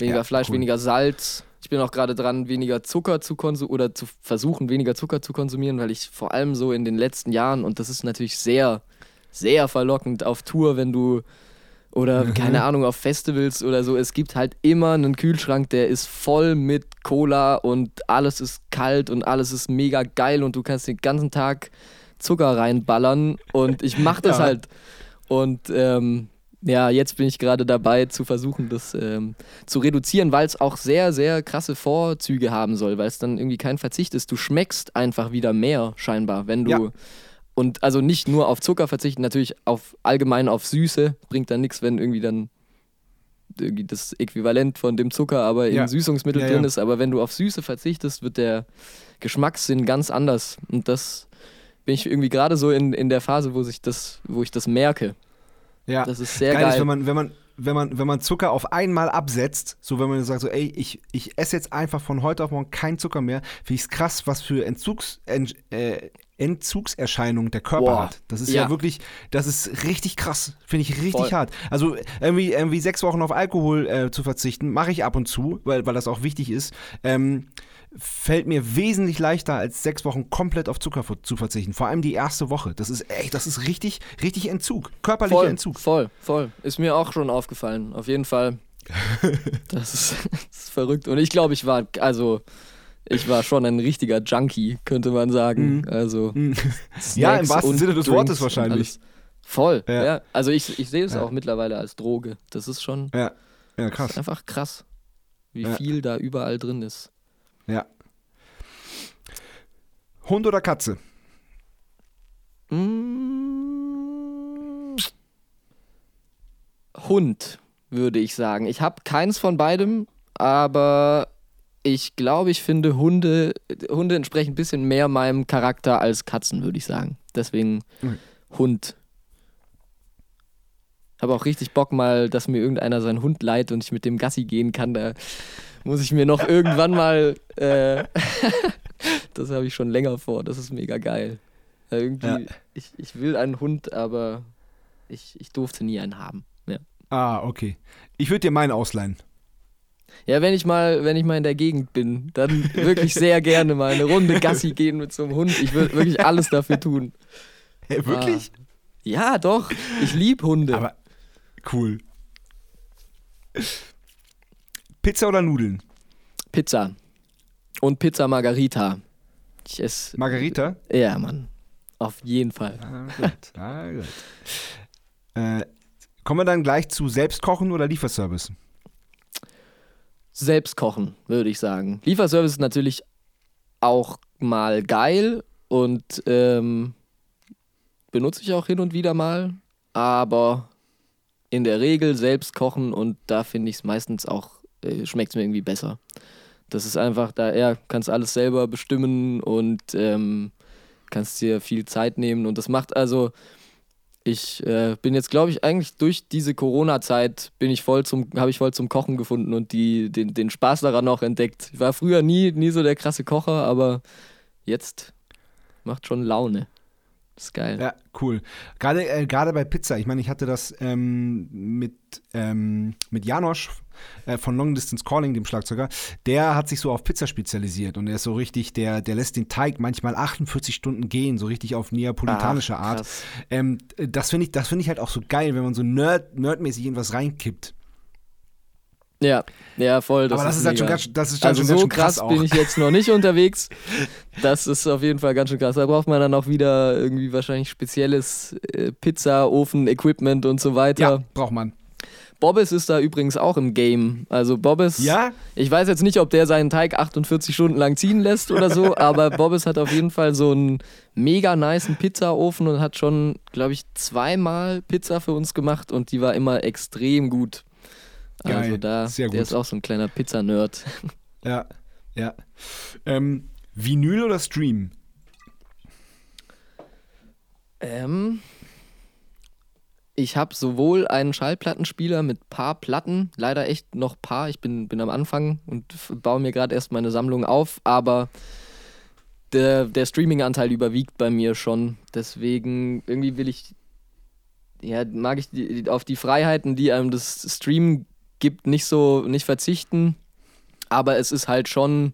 Weniger ja, Fleisch, cool. weniger Salz. Ich bin auch gerade dran, weniger Zucker zu konsumieren oder zu versuchen, weniger Zucker zu konsumieren, weil ich vor allem so in den letzten Jahren, und das ist natürlich sehr, sehr verlockend auf Tour, wenn du oder mhm. keine Ahnung, auf Festivals oder so, es gibt halt immer einen Kühlschrank, der ist voll mit Cola und alles ist kalt und alles ist mega geil und du kannst den ganzen Tag Zucker reinballern und ich mach das ja. halt. Und ähm, ja, jetzt bin ich gerade dabei zu versuchen, das ähm, zu reduzieren, weil es auch sehr, sehr krasse Vorzüge haben soll, weil es dann irgendwie kein Verzicht ist. Du schmeckst einfach wieder mehr, scheinbar, wenn du. Ja. Und also nicht nur auf Zucker verzichten, natürlich auf allgemein auf Süße, bringt dann nichts, wenn irgendwie dann irgendwie das Äquivalent von dem Zucker aber in ja. Süßungsmittel ja, drin ist. Aber wenn du auf Süße verzichtest, wird der Geschmackssinn ganz anders. Und das bin ich irgendwie gerade so in, in der Phase, wo sich das, wo ich das merke. Ja. Das ist sehr geil. geil. Ist, wenn man, wenn man, wenn man, wenn man Zucker auf einmal absetzt, so wenn man sagt, so, ey, ich, ich esse jetzt einfach von heute auf morgen kein Zucker mehr, finde ich es krass, was für Entzugs, Ent, äh, Entzugserscheinungen der Körper Boah, hat. Das ist ja, ja. wirklich, das ist richtig krass. Finde ich richtig Voll. hart. Also irgendwie, irgendwie sechs Wochen auf Alkohol äh, zu verzichten, mache ich ab und zu, weil, weil das auch wichtig ist. Ähm, fällt mir wesentlich leichter, als sechs Wochen komplett auf Zucker zu verzichten. Vor allem die erste Woche. Das ist echt, das ist richtig, richtig Entzug. Körperlicher Voll, Entzug. voll, voll. Ist mir auch schon aufgefallen. Auf jeden Fall. Das ist, das ist verrückt. Und ich glaube, ich war, also, ich war schon ein richtiger Junkie, könnte man sagen. Also, Mhm. Ja, im wahrsten Sinne des Wortes wahrscheinlich. Voll, Ja. ja. Also, ich, ich sehe es Ja. auch mittlerweile als Droge. Das ist schon Ja, ja krass. einfach krass, wie viel da überall drin ist. Ja. Hund oder Katze? Mm. Hund, würde ich sagen. Ich habe keins von beidem, aber ich glaube, ich finde Hunde, Hunde entsprechen ein bisschen mehr meinem Charakter als Katzen, würde ich sagen. Deswegen Mhm. Hund. Habe auch richtig Bock mal, dass mir irgendeiner seinen Hund leiht und ich mit dem Gassi gehen kann. Da muss ich mir noch irgendwann mal. Äh, das habe ich schon länger vor. Das ist mega geil. Ja, irgendwie, Ja. ich, ich will einen Hund, aber ich, ich durfte nie einen haben. Ja. Ah, okay. Ich würde dir meinen ausleihen. ja, wenn ich mal, wenn ich mal in der Gegend bin, dann wirklich sehr gerne mal eine Runde Gassi gehen mit so einem Hund. Ich würde wirklich alles dafür tun. Hey, wirklich? Ja, doch. Ich liebe Hunde. Aber cool. Pizza oder Nudeln? Pizza. Und Pizza Margarita. Ich esse. Margarita? Ja, Mann. Auf jeden Fall. Ah, gut. Ah, gut. Äh, kommen wir dann gleich zu Selbstkochen oder Lieferservice? Selbst kochen, würde ich sagen. Lieferservice ist natürlich auch mal geil und ähm, benutze ich auch hin und wieder mal, aber in der Regel selbst kochen und da finde ich es meistens auch, äh, schmeckt es mir irgendwie besser. Das ist einfach, da ja, kannst alles selber bestimmen und ähm, kannst dir viel Zeit nehmen und das macht also, ich äh, bin jetzt, glaube ich, eigentlich durch diese Corona-Zeit bin ich voll zum, habe ich voll zum Kochen gefunden und die, den, den Spaß daran auch entdeckt. Ich war früher nie, nie so der krasse Kocher, aber jetzt macht schon Laune. Das ist geil. Ja, cool. Gerade äh, gerade bei Pizza, ich meine, ich hatte das ähm, mit, ähm, mit Janosch äh, von Long Distance Calling, dem Schlagzeuger. Der hat sich so auf Pizza spezialisiert und er ist so richtig, der, der lässt den Teig manchmal 48 Stunden gehen, so richtig auf neapolitanische Ach, Art. Ähm, das finde ich, das finde ich halt auch so geil, wenn man so nerd, nerdmäßig irgendwas reinkippt. Ja, ja, voll. Das Aber das ist, halt schon ganz, das ist Also schon ganz so schön krass, krass, bin ich jetzt noch nicht unterwegs. Das ist auf jeden Fall ganz schön krass. Da braucht man dann auch wieder irgendwie wahrscheinlich spezielles äh, Pizza-Ofen-Equipment und so weiter. Ja, braucht man. Bobbes ist da übrigens auch im Game. Also Bobbes, Ja? ich weiß jetzt nicht, ob der seinen Teig 48 Stunden lang ziehen lässt oder so, aber Bobbes hat auf jeden Fall so einen mega niceen Pizzaofen und hat schon, glaube ich, zweimal Pizza für uns gemacht und die war immer extrem gut. Geil, Also da, sehr der gut. ist auch so ein kleiner Pizzanerd. Ja, ja. Ähm, Vinyl oder Stream? Ähm, ich habe sowohl einen Schallplattenspieler mit paar Platten, leider echt noch paar. Ich bin, bin am Anfang und baue mir gerade erst meine Sammlung auf, aber der, der Streaming-Anteil überwiegt bei mir schon. Deswegen irgendwie will ich, ja, mag ich die, auf die Freiheiten, die einem das Streamen gibt, nicht so, nicht verzichten. Aber es ist halt schon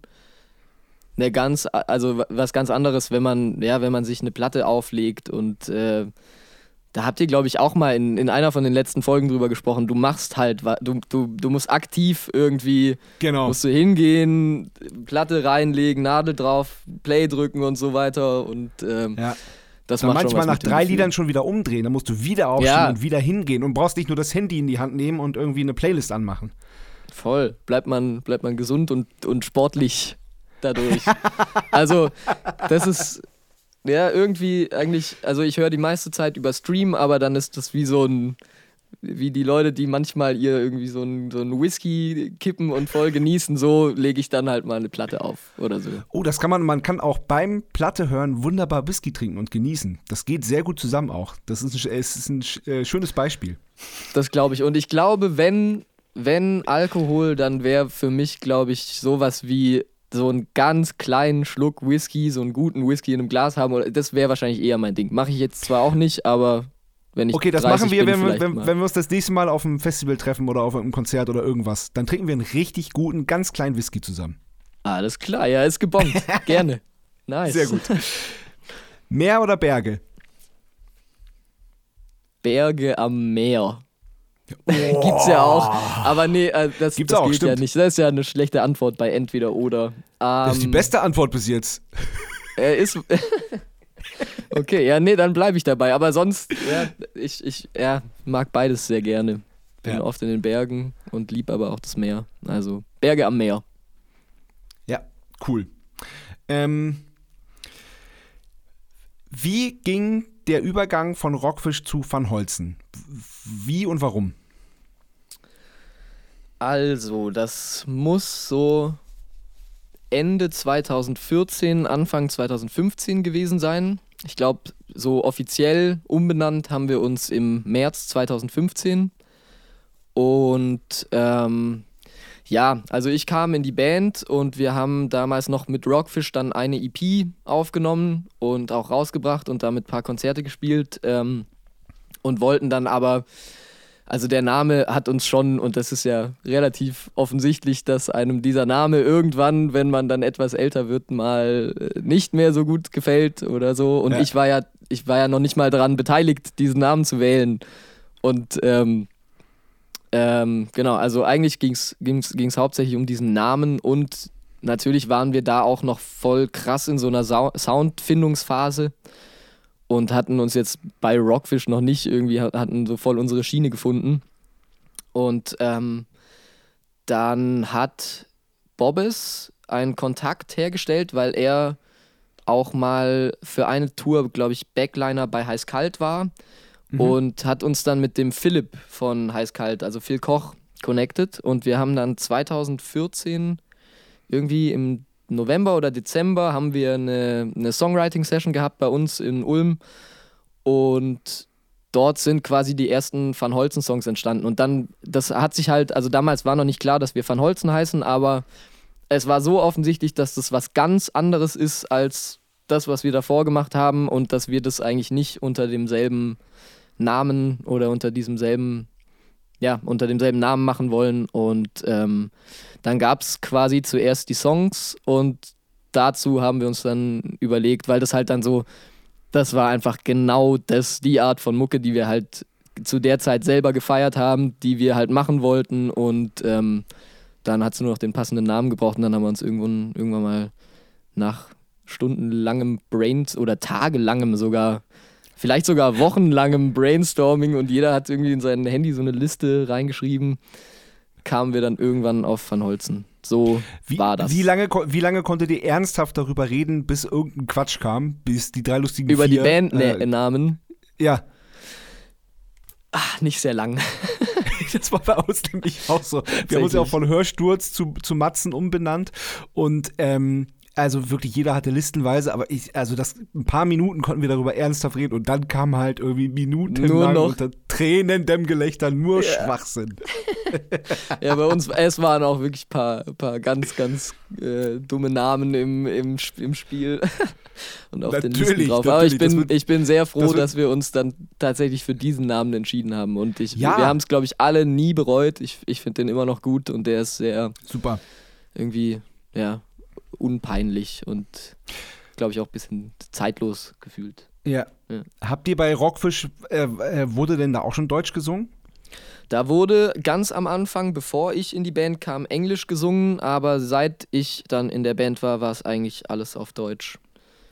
eine ganz, also was ganz anderes, wenn man, ja, wenn man sich eine Platte auflegt und äh, da habt ihr, glaube ich, auch mal in, in einer von den letzten Folgen drüber gesprochen. Du machst halt, du, du, du musst aktiv irgendwie, Genau. musst du hingehen, Platte reinlegen, Nadel drauf, Play drücken und so weiter und ähm, Ja. Das Dann manchmal nach drei. Liedern schon wieder umdrehen. Dann musst du wieder aufstehen Ja. und wieder hingehen und brauchst nicht nur das Handy in die Hand nehmen und irgendwie eine Playlist anmachen. Voll. Bleibt man, bleibt man gesund und, und sportlich dadurch. also, das ist ja irgendwie eigentlich, also ich höre die meiste Zeit über Stream, aber dann ist das wie so ein, wie die Leute, die manchmal ihr irgendwie so ein, so ein Whisky kippen und voll genießen, so lege ich dann halt mal eine Platte auf oder so. Oh, das kann man, man kann auch beim Platte hören wunderbar Whisky trinken und genießen. Das geht sehr gut zusammen auch. Das ist ein, es ist ein äh, schönes Beispiel. Das glaube ich. Und ich glaube, wenn, wenn Alkohol, dann wäre für mich, glaube ich, sowas wie so einen ganz kleinen Schluck Whisky, so einen guten Whisky in einem Glas haben. Oder, das wäre wahrscheinlich eher mein Ding. Mache ich jetzt zwar auch nicht, aber wenn ich Okay, das 30 machen wir, wenn wir, wenn, wenn wir uns das nächste Mal auf einem Festival treffen oder auf einem Konzert oder irgendwas. Dann trinken wir einen richtig guten, ganz kleinen Whisky zusammen. Alles klar, ja, ist gebongt. Gerne. Nice. Sehr gut. Meer oder Berge? Berge am Meer. Gibt's ja auch. Aber nee, äh, das, Gibt's das auch, ja stimmt. nicht. Das ist ja eine schlechte Antwort bei entweder oder. Das ist die Ähm, beste Antwort bis jetzt. Er ist. okay, ja, nee, dann bleibe ich dabei. Aber sonst, ja, ich, ich ja, mag beides sehr gerne. Bin Ja. oft in den Bergen und lieb aber auch das Meer. Also Berge am Meer. Ja, cool. Ähm, wie ging der Übergang von Rockfisch zu Van Holzen? Wie und warum? Also, das muss so Ende 2014, Anfang 2015 gewesen sein. Ich glaube, so offiziell umbenannt haben wir uns im März 2015. Und ähm, ja, also ich kam in die Band und wir haben damals noch mit Rockfish dann eine EP aufgenommen und auch rausgebracht und damit ein paar Konzerte gespielt ähm, und wollten dann aber also der Name hat uns schon, und das ist ja relativ offensichtlich, dass einem dieser Name irgendwann, wenn man dann etwas älter wird, mal äh, nicht mehr so gut gefällt oder so. Und Ja. ich war ja, ich war ja noch nicht mal daran beteiligt, diesen Namen zu wählen. Und ähm, ähm, genau, also eigentlich ging es ging's hauptsächlich um diesen Namen und natürlich waren wir da auch noch voll krass in so einer Soundfindungsphase und hatten uns jetzt bei Rockfish noch nicht irgendwie, hatten so voll unsere Schiene gefunden. Und ähm, dann hat Bobbes einen Kontakt hergestellt, weil er auch mal für eine Tour, glaube ich, Backliner bei Heiß Kalt war und hat uns dann mit dem Philipp von Heiß Kalt, also Phil Koch, connected. Und wir haben dann 2014 irgendwie im November oder Dezember haben wir eine, eine Songwriting-Session gehabt bei uns in Ulm und dort sind quasi die ersten Van Holzen-Songs entstanden. Und dann, das hat sich halt, also damals war noch nicht klar, dass wir Van Holzen heißen, aber es war so offensichtlich, dass das was ganz anderes ist als das, was wir davor gemacht haben und dass wir das eigentlich nicht unter demselben Namen oder unter diesem selben, ja, unter demselben Namen machen wollen. Und ähm, dann gab es quasi zuerst die Songs und dazu haben wir uns dann überlegt, weil das halt dann so, das war einfach genau das, die Art von Mucke, die wir halt zu der Zeit selber gefeiert haben, die wir halt machen wollten und ähm, dann hat es nur noch den passenden Namen gebraucht und dann haben wir uns irgendwann, irgendwann mal nach stundenlangem Brains oder tagelangem sogar, vielleicht sogar wochenlangem Brainstorming und jeder hat irgendwie in sein Handy so eine Liste reingeschrieben, kamen wir dann irgendwann auf Van Holzen. So Wie, war das. Wie lange, wie lange konntet ihr ernsthaft darüber reden, bis irgendein Quatsch kam? Bis die drei lustigen Über die vier, Äh, Bandnamen? ja, Ach, nicht sehr lang. das war bei uns nämlich auch so. Wir haben uns ja auch von Hörsturz zu, zu Matzen umbenannt und ähm, also wirklich jeder hatte listenweise, aber ich, also das ein paar Minuten konnten wir darüber ernsthaft reden und dann kam halt irgendwie minutenlang Nur noch- unter tränendem Gelächter nur Schwachsinn. Ja, bei uns, es waren auch wirklich ein paar, paar ganz, ganz äh, dumme Namen im, im, im Spiel und auf den Natürlich, Listen drauf. Aber ich bin, wird- ich bin sehr froh, das dass wir uns dann tatsächlich für diesen Namen entschieden haben. Und ich, Ja. wir haben es, glaube ich, alle nie bereut. Ich, ich finde den immer noch gut und der ist sehr Super. irgendwie, ja, unpeinlich und, glaube ich, auch ein bisschen zeitlos gefühlt. Ja. Ja. Habt ihr bei Rockfish, äh, äh, wurde denn da auch schon Deutsch gesungen? Da wurde ganz am Anfang, bevor ich in die Band kam, Englisch gesungen, aber seit ich dann in der Band war, war es eigentlich alles auf Deutsch.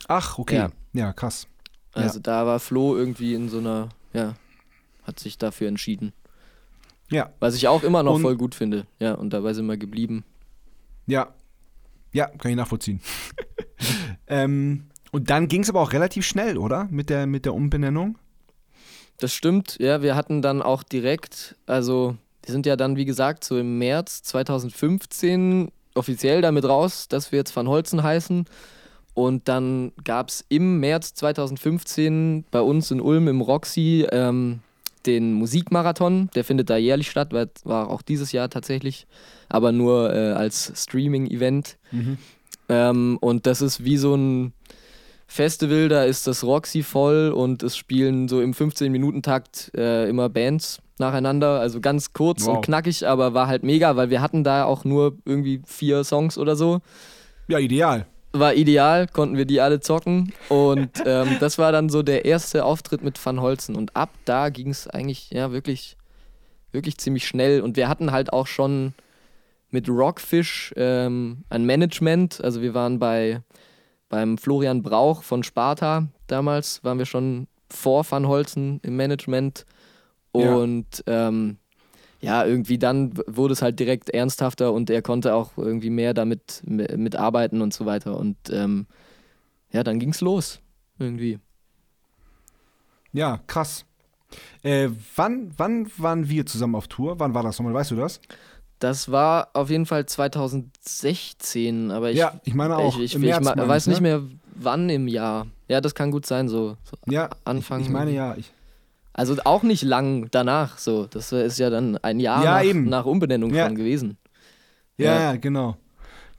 Ach, okay. Ja. Ja, krass. Also da war Flo irgendwie in so einer, ja, hat sich dafür entschieden. Ja, Was ich auch immer noch Und- voll gut finde. Ja, und dabei sind wir geblieben. ja. Ja, kann ich nachvollziehen. ähm, und dann ging es aber auch relativ schnell, oder? Mit der, mit der Umbenennung? Das stimmt, ja, wir hatten dann auch direkt, also wir sind ja dann, wie gesagt, so im März 2015 offiziell damit raus, dass wir jetzt Van Holzen heißen. Und dann gab es im März 2015 bei uns in Ulm im Roxy ähm, den Musikmarathon. Der findet da jährlich statt, war auch dieses Jahr tatsächlich, aber nur äh, als Streaming-Event. Ähm, und das ist wie so ein Festival, da ist das Roxy voll und es spielen so im 15-Minuten-Takt äh, immer Bands nacheinander. Also ganz kurz Wow. und knackig, aber war halt mega, weil wir hatten da auch nur irgendwie vier Songs oder so. Ja, ideal. War ideal, konnten wir die alle zocken. Und ähm, das war dann so der erste Auftritt mit Van Holzen. Und ab da ging es eigentlich ja wirklich, wirklich ziemlich schnell. Und wir hatten halt auch schon mit Rockfish ähm, ein Management. Also wir waren bei beim Florian Brauch von Sparta damals, waren wir schon vor Van Holzen im Management. Ja. Und ähm, ja, irgendwie dann wurde es halt direkt ernsthafter und er konnte auch irgendwie mehr damit mitarbeiten und so weiter. Und ähm, ja, dann ging's los. Irgendwie. Ja, krass. Äh, wann, wann waren wir zusammen auf Tour? Wann war das nochmal? Weißt du das? Das war auf jeden Fall 2016, aber ich, ja, ich meine auch. ich, ich, im ich, März, ma- weiß ich, nicht ne? mehr wann im Jahr. Ja, das kann gut sein, so, so Ja, Anfang. Ich, ich meine ja. Ich, Also auch nicht lang danach, so. Das ist ja dann ein Jahr Ja, nach, nach Umbenennung Ja. schon gewesen. ja, Ja. genau.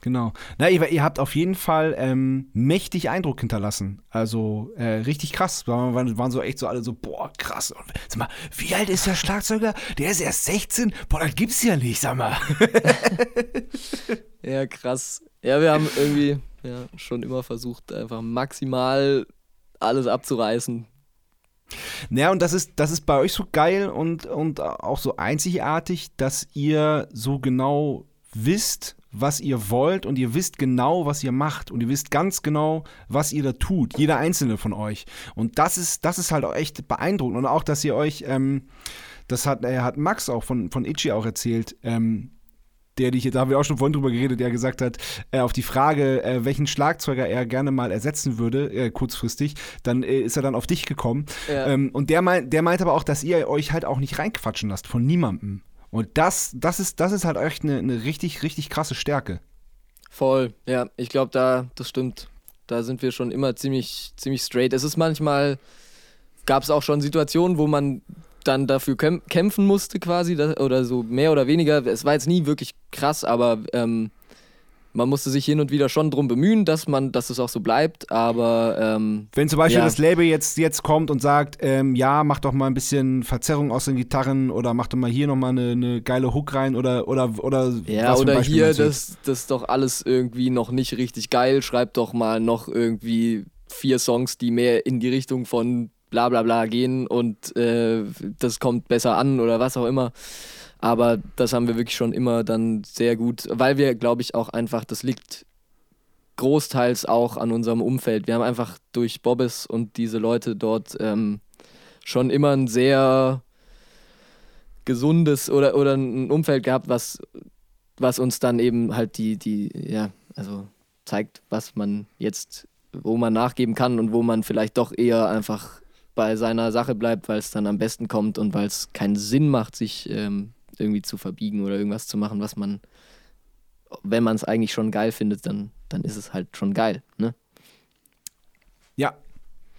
Genau. Na, ihr, ihr habt auf jeden Fall ähm, mächtig Eindruck hinterlassen. Also äh, richtig krass. Wir waren, waren so echt so alle so, boah, krass. Und, sag mal, wie alt ist der Schlagzeuger? Der ist erst 16? Boah, das gibt's ja nicht, sag mal. Ja, krass. Ja, wir haben irgendwie ja, schon immer versucht, einfach maximal alles abzureißen. Naja, und das ist, das ist bei euch so geil und, und auch so einzigartig, dass ihr so genau wisst, was ihr wollt und ihr wisst genau, was ihr macht und ihr wisst ganz genau, was ihr da tut, jeder einzelne von euch. Und das ist, das ist halt auch echt beeindruckend und auch, dass ihr euch, ähm, das hat, äh, hat Max auch von, von Itchy auch erzählt, ähm, der dich, da haben wir auch schon vorhin drüber geredet, der gesagt hat, äh, auf die Frage, äh, welchen Schlagzeuger er gerne mal ersetzen würde, äh, kurzfristig, dann äh, ist er dann auf dich gekommen. Ja. Ähm, und der, meint, der meint aber auch, dass ihr euch halt auch nicht reinquatschen lasst von niemandem. Und das, das, ist, das ist halt echt eine, eine richtig, richtig krasse Stärke. Voll, ja, ich glaube, da, das stimmt. Da sind wir schon immer ziemlich, ziemlich straight. Es ist manchmal, gab es auch schon Situationen, wo man dann dafür käm kämpfen musste quasi, da, oder so mehr oder weniger. Es war jetzt nie wirklich krass, aber ähm, man musste sich hin und wieder schon drum bemühen, dass man, dass es auch so bleibt. Aber ähm, Wenn zum Beispiel Ja. das Label jetzt, jetzt kommt und sagt, ähm, ja, mach doch mal ein bisschen Verzerrung aus den Gitarren oder mach doch mal hier nochmal eine, eine geile Hook rein oder, oder, oder Ja, was oder hier, das, das ist doch alles irgendwie noch nicht richtig geil. Schreib doch mal noch irgendwie vier Songs, die mehr in die Richtung von bla bla bla gehen und äh, das kommt besser an oder was auch immer. Aber das haben wir wirklich schon immer dann sehr gut, weil wir, glaube ich, auch einfach, das liegt großteils auch an unserem Umfeld. Wir haben einfach durch Bobbes und diese Leute dort ähm, schon immer ein sehr gesundes oder, oder ein Umfeld gehabt, was was uns dann eben halt die, die, ja, also zeigt, was man jetzt, wo man nachgeben kann und wo man vielleicht doch eher einfach bei seiner Sache bleibt, weil es dann am besten kommt und weil es keinen Sinn macht, sich ähm, irgendwie zu verbiegen oder irgendwas zu machen, was man, wenn man es eigentlich schon geil findet, dann, dann ist es halt schon geil, ne? Ja.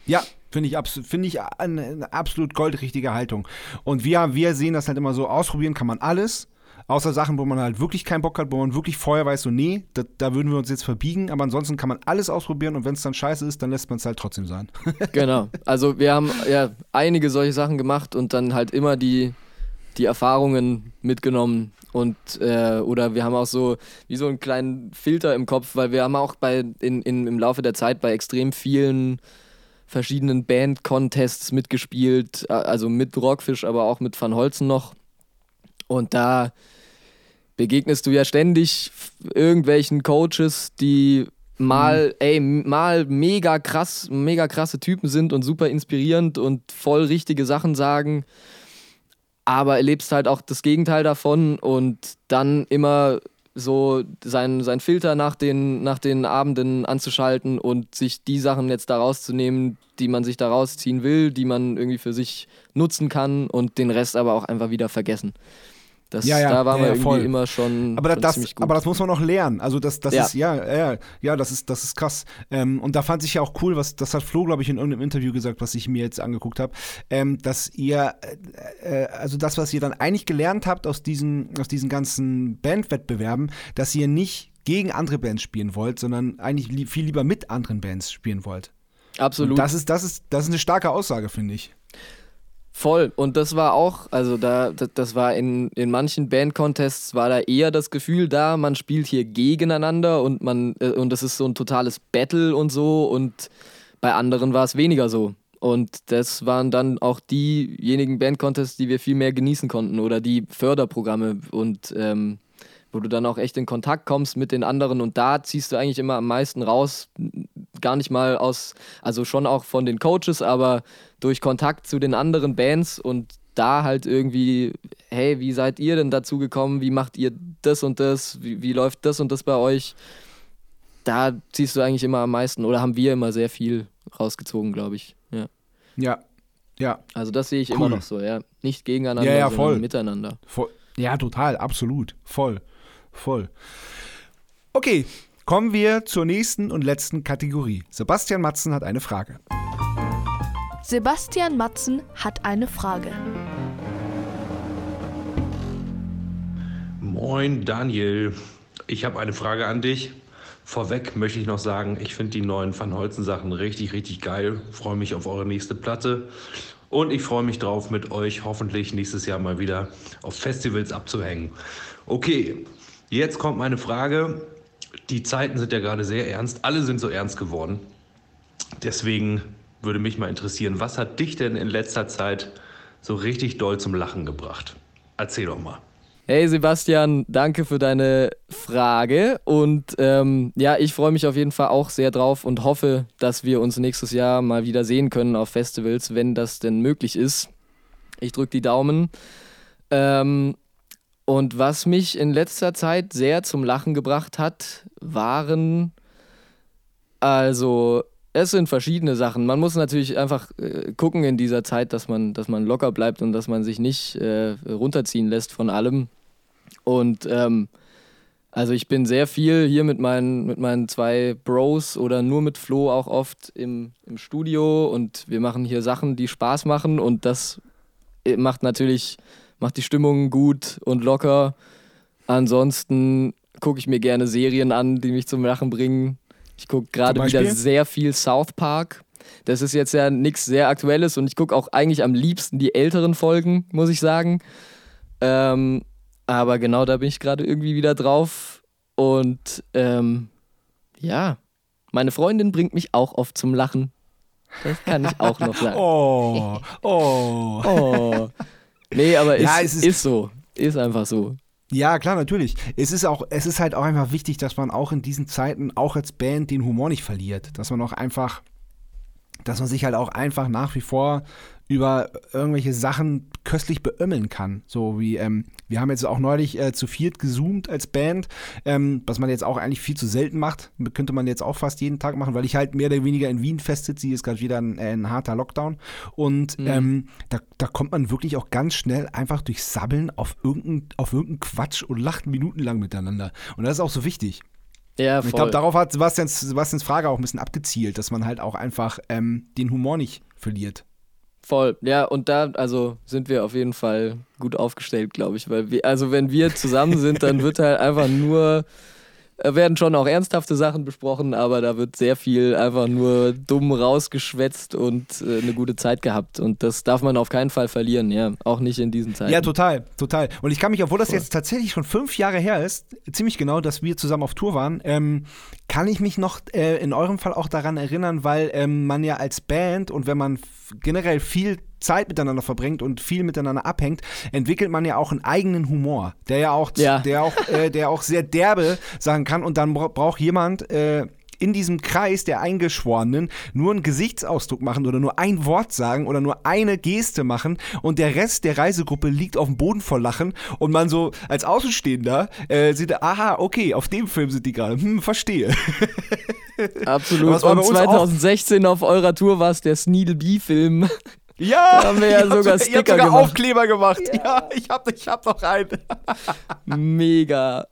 Ja, finde ich, find ich eine, eine absolut goldrichtige Haltung. Und wir, wir sehen das halt immer so, ausprobieren kann man alles. Außer Sachen, wo man halt wirklich keinen Bock hat, wo man wirklich vorher weiß, so, nee, da, da würden wir uns jetzt verbiegen. Aber ansonsten kann man alles ausprobieren und wenn es dann scheiße ist, dann lässt man es halt trotzdem sein. Genau. Also wir haben ja einige solche Sachen gemacht und dann halt immer die, die Erfahrungen mitgenommen. Und äh, oder wir haben auch so wie so einen kleinen Filter im Kopf, weil wir haben auch bei in, in, im Laufe der Zeit bei extrem vielen verschiedenen Band-Contests mitgespielt, also mit Rockfish, aber auch mit Van Holzen noch. Und da begegnest du ja ständig irgendwelchen Coaches, die mal, ey, m- mal mega krass, mega krasse Typen sind und super inspirierend und voll richtige Sachen sagen, aber erlebst halt auch das Gegenteil davon und dann immer so sein, sein Filter nach den, nach den Abenden anzuschalten und sich die Sachen jetzt da rauszunehmen, die man sich da rausziehen will, die man irgendwie für sich nutzen kann und den Rest aber auch einfach wieder vergessen. Das, Ja, ja, da waren ja, wir ja, irgendwie voll. immer schon, Aber schon das, aber das muss man noch lernen. Also das, das Ja. ist ja, ja, ja, das ist, das ist krass. Ähm, und da fand ich ja auch cool, was das hat Flo, glaube ich, in irgendeinem Interview gesagt, was ich mir jetzt angeguckt habe, ähm, dass ihr, äh, äh, also das, was ihr dann eigentlich gelernt habt aus diesen, aus diesen ganzen Bandwettbewerben, dass ihr nicht gegen andere Bands spielen wollt, sondern eigentlich li viel lieber mit anderen Bands spielen wollt. Absolut. Und das ist, das ist, das ist eine starke Aussage, finde ich. Voll. Und das war auch, also da, das, war in, in manchen Band-Contests war da eher das Gefühl da, man spielt hier gegeneinander und man, äh, und das ist so ein totales Battle und so und bei anderen war es weniger so. Und das waren dann auch diejenigen Band-Contests, die wir viel mehr genießen konnten oder die Förderprogramme und ähm, wo du dann auch echt in Kontakt kommst mit den anderen und da ziehst du eigentlich immer am meisten raus. Gar nicht mal aus, also schon auch von den Coaches, aber durch Kontakt zu den anderen Bands und da halt irgendwie, hey, wie seid ihr denn dazu gekommen? Wie macht ihr das und das? Wie, wie läuft das und das bei euch? Da ziehst du eigentlich immer am meisten oder haben wir immer sehr viel rausgezogen, glaube ich. Ja. Ja, ja, Also das sehe ich Cool. immer noch so, ja. Nicht gegeneinander, Ja, ja, sondern voll. miteinander. Voll. Ja, total, absolut. Voll. Voll. Okay, kommen wir zur nächsten und letzten Kategorie. Sebastian Matzen hat eine Frage. Sebastian Matzen hat eine Frage. Moin Daniel, ich habe eine Frage an dich. Vorweg möchte ich noch sagen, ich finde die neuen Van Holzen Sachen richtig, richtig geil. Freue mich auf eure nächste Platte und ich freue mich drauf, mit euch hoffentlich nächstes Jahr mal wieder auf Festivals abzuhängen. Okay, jetzt kommt meine Frage. Die Zeiten sind ja gerade sehr ernst, alle sind so ernst geworden. Deswegen würde mich mal interessieren, was hat dich denn in letzter Zeit so richtig doll zum Lachen gebracht? Erzähl doch mal. Hey Sebastian, danke für deine Frage. Und ähm, ja, ich freue mich auf jeden Fall auch sehr drauf und hoffe, dass wir uns nächstes Jahr mal wieder sehen können auf Festivals, wenn das denn möglich ist. Ich drücke die Daumen. Ähm, und was mich in letzter Zeit sehr zum Lachen gebracht hat, waren also es sind verschiedene Sachen. Man muss natürlich einfach äh, gucken in dieser Zeit, dass man, dass man locker bleibt und dass man sich nicht äh, runterziehen lässt von allem. Und ähm, also ich bin sehr viel hier mit meinen, mit meinen zwei Bros oder nur mit Flo auch oft im, im Studio und wir machen hier Sachen, die Spaß machen und das äh, macht natürlich, macht die Stimmung gut und locker. Ansonsten gucke ich mir gerne Serien an, die mich zum Lachen bringen. Ich gucke gerade wieder sehr viel South Park. Das ist jetzt ja nichts sehr Aktuelles und ich gucke auch eigentlich am liebsten die älteren Folgen, muss ich sagen. Ähm, aber genau da bin ich gerade irgendwie wieder drauf. Und ähm, ja, meine Freundin bringt mich auch oft zum Lachen. Das kann ich auch noch sagen. Oh, oh. Oh. Nee, aber ist, Ja, ist, es ist- so. Ist einfach so. Ja, klar, natürlich. Es ist auch, es ist halt auch einfach wichtig, dass man auch in diesen Zeiten auch als Band den Humor nicht verliert. Dass man auch einfach, dass man sich halt auch einfach nach wie vor über irgendwelche Sachen köstlich beömmeln kann. So wie, ähm, wir haben jetzt auch neulich äh, zu viert gezoomt als Band, ähm, was man jetzt auch eigentlich viel zu selten macht. Könnte man jetzt auch fast jeden Tag machen, weil ich halt mehr oder weniger in Wien festsitze. Hier ist gerade wieder ein, äh, ein harter Lockdown. Und ähm, da, da kommt man wirklich auch ganz schnell einfach durch Sabbeln auf irgendeinen auf irgendeinen Quatsch und lacht minutenlang miteinander. Und das ist auch so wichtig. Ja, voll. ich glaube, darauf hat Sebastians, Sebastians Frage auch ein bisschen abgezielt, dass man halt auch einfach ähm, den Humor nicht verliert. Voll, ja, und da, also sind wir auf jeden Fall gut aufgestellt, glaube ich, weil wir, also wenn wir zusammen sind, dann wird halt einfach nur, äh, werden schon auch ernsthafte Sachen besprochen, aber da wird sehr viel einfach nur dumm rausgeschwätzt und äh, eine gute Zeit gehabt und das darf man auf keinen Fall verlieren, ja, auch nicht in diesen Zeiten. Ja, total, total. Und ich kann mich, obwohl das jetzt tatsächlich schon fünf Jahre her ist, ziemlich genau, dass wir zusammen auf Tour waren, ähm, kann ich mich noch äh, in eurem Fall auch daran erinnern, weil ähm, man ja als Band und wenn man generell viel Zeit miteinander verbringt und viel miteinander abhängt, entwickelt man ja auch einen eigenen Humor, der ja auch, Ja. der auch, äh, der auch sehr derbe sagen kann. Und dann bra braucht jemand äh, in diesem Kreis der Eingeschworenen nur einen Gesichtsausdruck machen oder nur ein Wort sagen oder nur eine Geste machen und der Rest der Reisegruppe liegt auf dem Boden vor Lachen und man so als Außenstehender äh, sieht, aha, okay, auf dem Film sind die gerade, hm, verstehe. Absolut. Und bei uns auch- 2016 auf eurer Tour war es der Sneedle B-Film. Ja, Da haben wir ja sogar habt Sticker sogar gemacht. Aufkleber gemacht. Ja, ich hab, ich hab noch einen. Mega.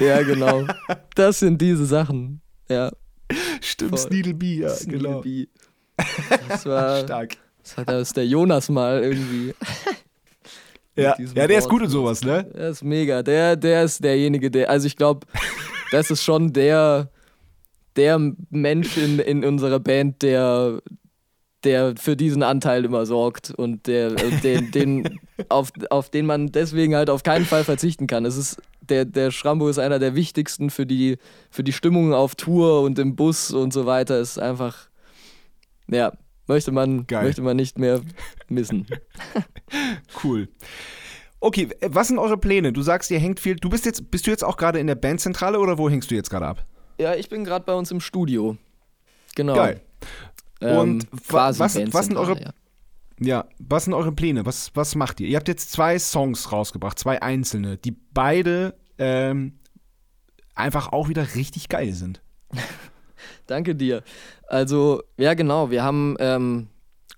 Ja, genau. Das sind diese Sachen. Ja. Stimmt, Voll. Sneedle B, ja, genau. Sneaky. Das war. Stark. Das hat das der Jonas mal irgendwie. Ja, ja, der ist Wort. gut in sowas, ne? Der ist mega. Der, der ist derjenige, der. Also ich glaube, das ist schon der, der Mensch in, in unserer Band, der, der für diesen Anteil immer sorgt und der, und den, den, auf, auf den man deswegen halt auf keinen Fall verzichten kann. Es ist, der, der Schrambo ist einer der wichtigsten für die, für die Stimmung auf Tour und im Bus und so weiter. Ist einfach, ja, möchte man, Geil. möchte man nicht mehr missen. Cool. Okay, was sind eure Pläne? Du sagst, ihr hängt viel. Du bist jetzt, bist du jetzt auch gerade in der Bandzentrale oder wo hängst du jetzt gerade ab? Ja, ich bin gerade bei uns im Studio. Genau. Geil. Ähm, Und quasi was- was sind eure- Bandzentrale, Ja, was sind eure Pläne? Was, was macht ihr? Ihr habt jetzt zwei Songs rausgebracht, zwei einzelne, die beide ähm, einfach auch wieder richtig geil sind. Danke dir. Also, ja, genau. Wir haben ähm,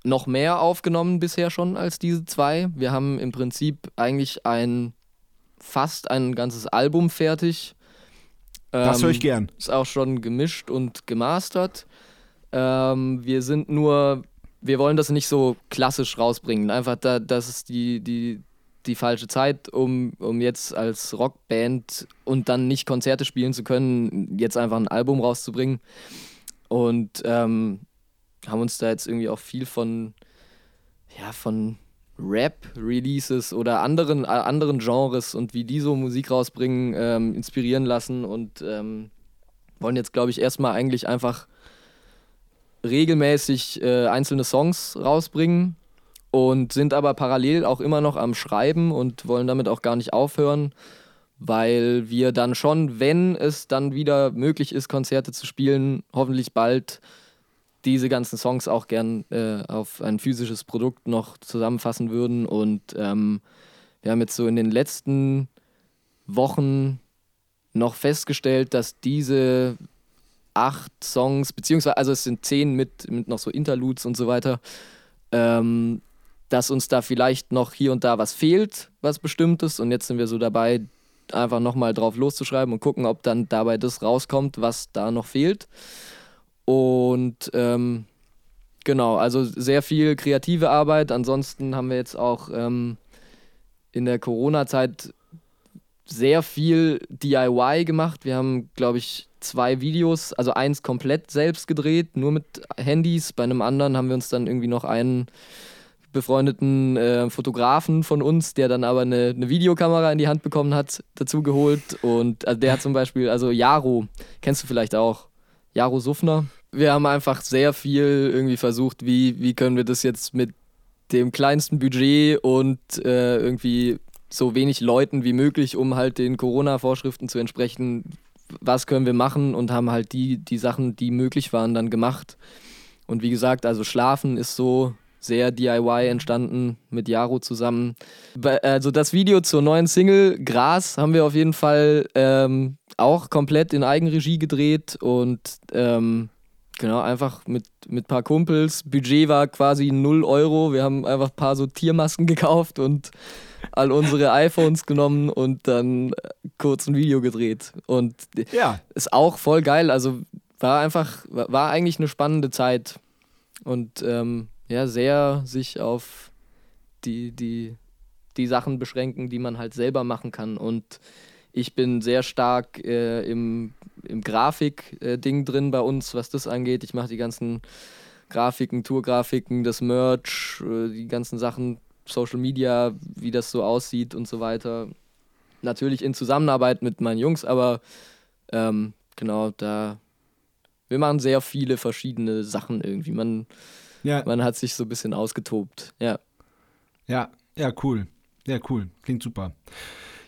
noch mehr aufgenommen bisher schon als diese zwei. Wir haben im Prinzip eigentlich ein fast ein ganzes Album fertig. Das Ähm, höre ich gern. Ist auch schon gemischt und gemastert. Ähm, wir sind nur, wir wollen das nicht so klassisch rausbringen. Einfach, da, das ist die, die, die falsche Zeit, um, um jetzt als Rockband und dann nicht Konzerte spielen zu können, jetzt einfach ein Album rauszubringen. Und ähm, haben uns da jetzt irgendwie auch viel von, ja, von Rap-Releases oder anderen, äh, anderen Genres und wie die so Musik rausbringen, ähm, inspirieren lassen und ähm, wollen jetzt, glaube ich, erstmal eigentlich einfach regelmäßig äh, einzelne Songs rausbringen und sind aber parallel auch immer noch am Schreiben und wollen damit auch gar nicht aufhören, weil wir dann schon, wenn es dann wieder möglich ist, Konzerte zu spielen, hoffentlich bald diese ganzen Songs auch gern äh, auf ein physisches Produkt noch zusammenfassen würden. Und ähm, wir haben jetzt so in den letzten Wochen noch festgestellt, dass diese acht Songs, beziehungsweise, also es sind zehn mit, mit noch so Interludes und so weiter, ähm, dass uns da vielleicht noch hier und da was fehlt, was Bestimmtes. Und jetzt sind wir so dabei, einfach nochmal drauf loszuschreiben und gucken, ob dann dabei das rauskommt, was da noch fehlt. Und ähm, genau, also sehr viel kreative Arbeit. Ansonsten haben wir jetzt auch ähm, in der Corona-Zeit sehr viel DIY gemacht. Wir haben, glaube ich, zwei Videos, also eins komplett selbst gedreht, nur mit Handys. Bei einem anderen haben wir uns dann irgendwie noch einen befreundeten äh, Fotografen von uns, der dann aber eine, eine Videokamera in die Hand bekommen hat, dazu geholt. Und also der hat zum Beispiel, also Jaro, kennst du vielleicht auch, Jaro Suffner. Wir haben einfach sehr viel irgendwie versucht, wie, wie können wir das jetzt mit dem kleinsten Budget und äh, irgendwie so wenig Leuten wie möglich, um halt den Corona-Vorschriften zu entsprechen, was können wir machen und haben halt die, die Sachen, die möglich waren, dann gemacht. Und wie gesagt, also Schlafen ist so sehr DIY entstanden mit Jaro zusammen. Also das Video zur neuen Single Gras haben wir auf jeden Fall ähm, auch komplett in Eigenregie gedreht und ähm, genau einfach mit mit ein paar Kumpels. Budget war quasi 0 Euro. Wir haben einfach ein paar so Tiermasken gekauft und all unsere iPhones genommen und dann äh, kurz ein Video gedreht. Und Ja, ist auch voll geil. Also war einfach, war war eigentlich eine spannende Zeit. Und ähm, ja, sehr sich auf die, die, die Sachen beschränken, die man halt selber machen kann. Und ich bin sehr stark äh, im, im Grafik-Ding drin bei uns, was das angeht. Ich mache die ganzen Grafiken, Tourgrafiken, das Merch, äh, die ganzen Sachen, Social Media, wie das so aussieht und so weiter. Natürlich in Zusammenarbeit mit meinen Jungs, aber ähm, genau, da. Wir machen sehr viele verschiedene Sachen irgendwie. Man, ja, man hat sich so ein bisschen ausgetobt. Ja. ja, ja, cool. Ja, cool. Klingt super.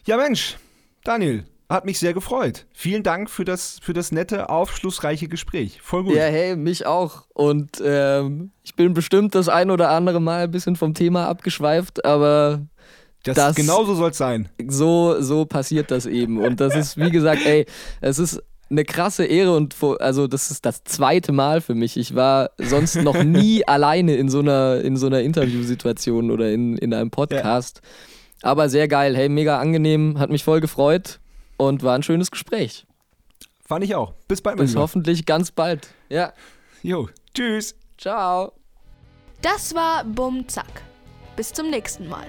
Ja, Mensch, Daniel, hat mich sehr gefreut. Vielen Dank für das, für das nette, aufschlussreiche Gespräch. Voll gut. Ja, hey, mich auch. Und ähm, ich bin bestimmt das ein oder andere Mal ein bisschen vom Thema abgeschweift, aber das, das- genauso soll es sein. so, so passiert das eben. Und das ist, wie gesagt, ey, es ist eine krasse Ehre und also das ist das zweite Mal für mich. Ich war sonst noch nie alleine in so einer, in so einer Interviewsituation oder in, in einem Podcast. Ja. Aber sehr geil, hey, mega angenehm, hat mich voll gefreut und war ein schönes Gespräch. Fand ich auch. Bis bald. Bis hoffentlich ganz bald. Ja. Jo, tschüss. Ciao. Das war Bum Zack. Bis zum nächsten Mal.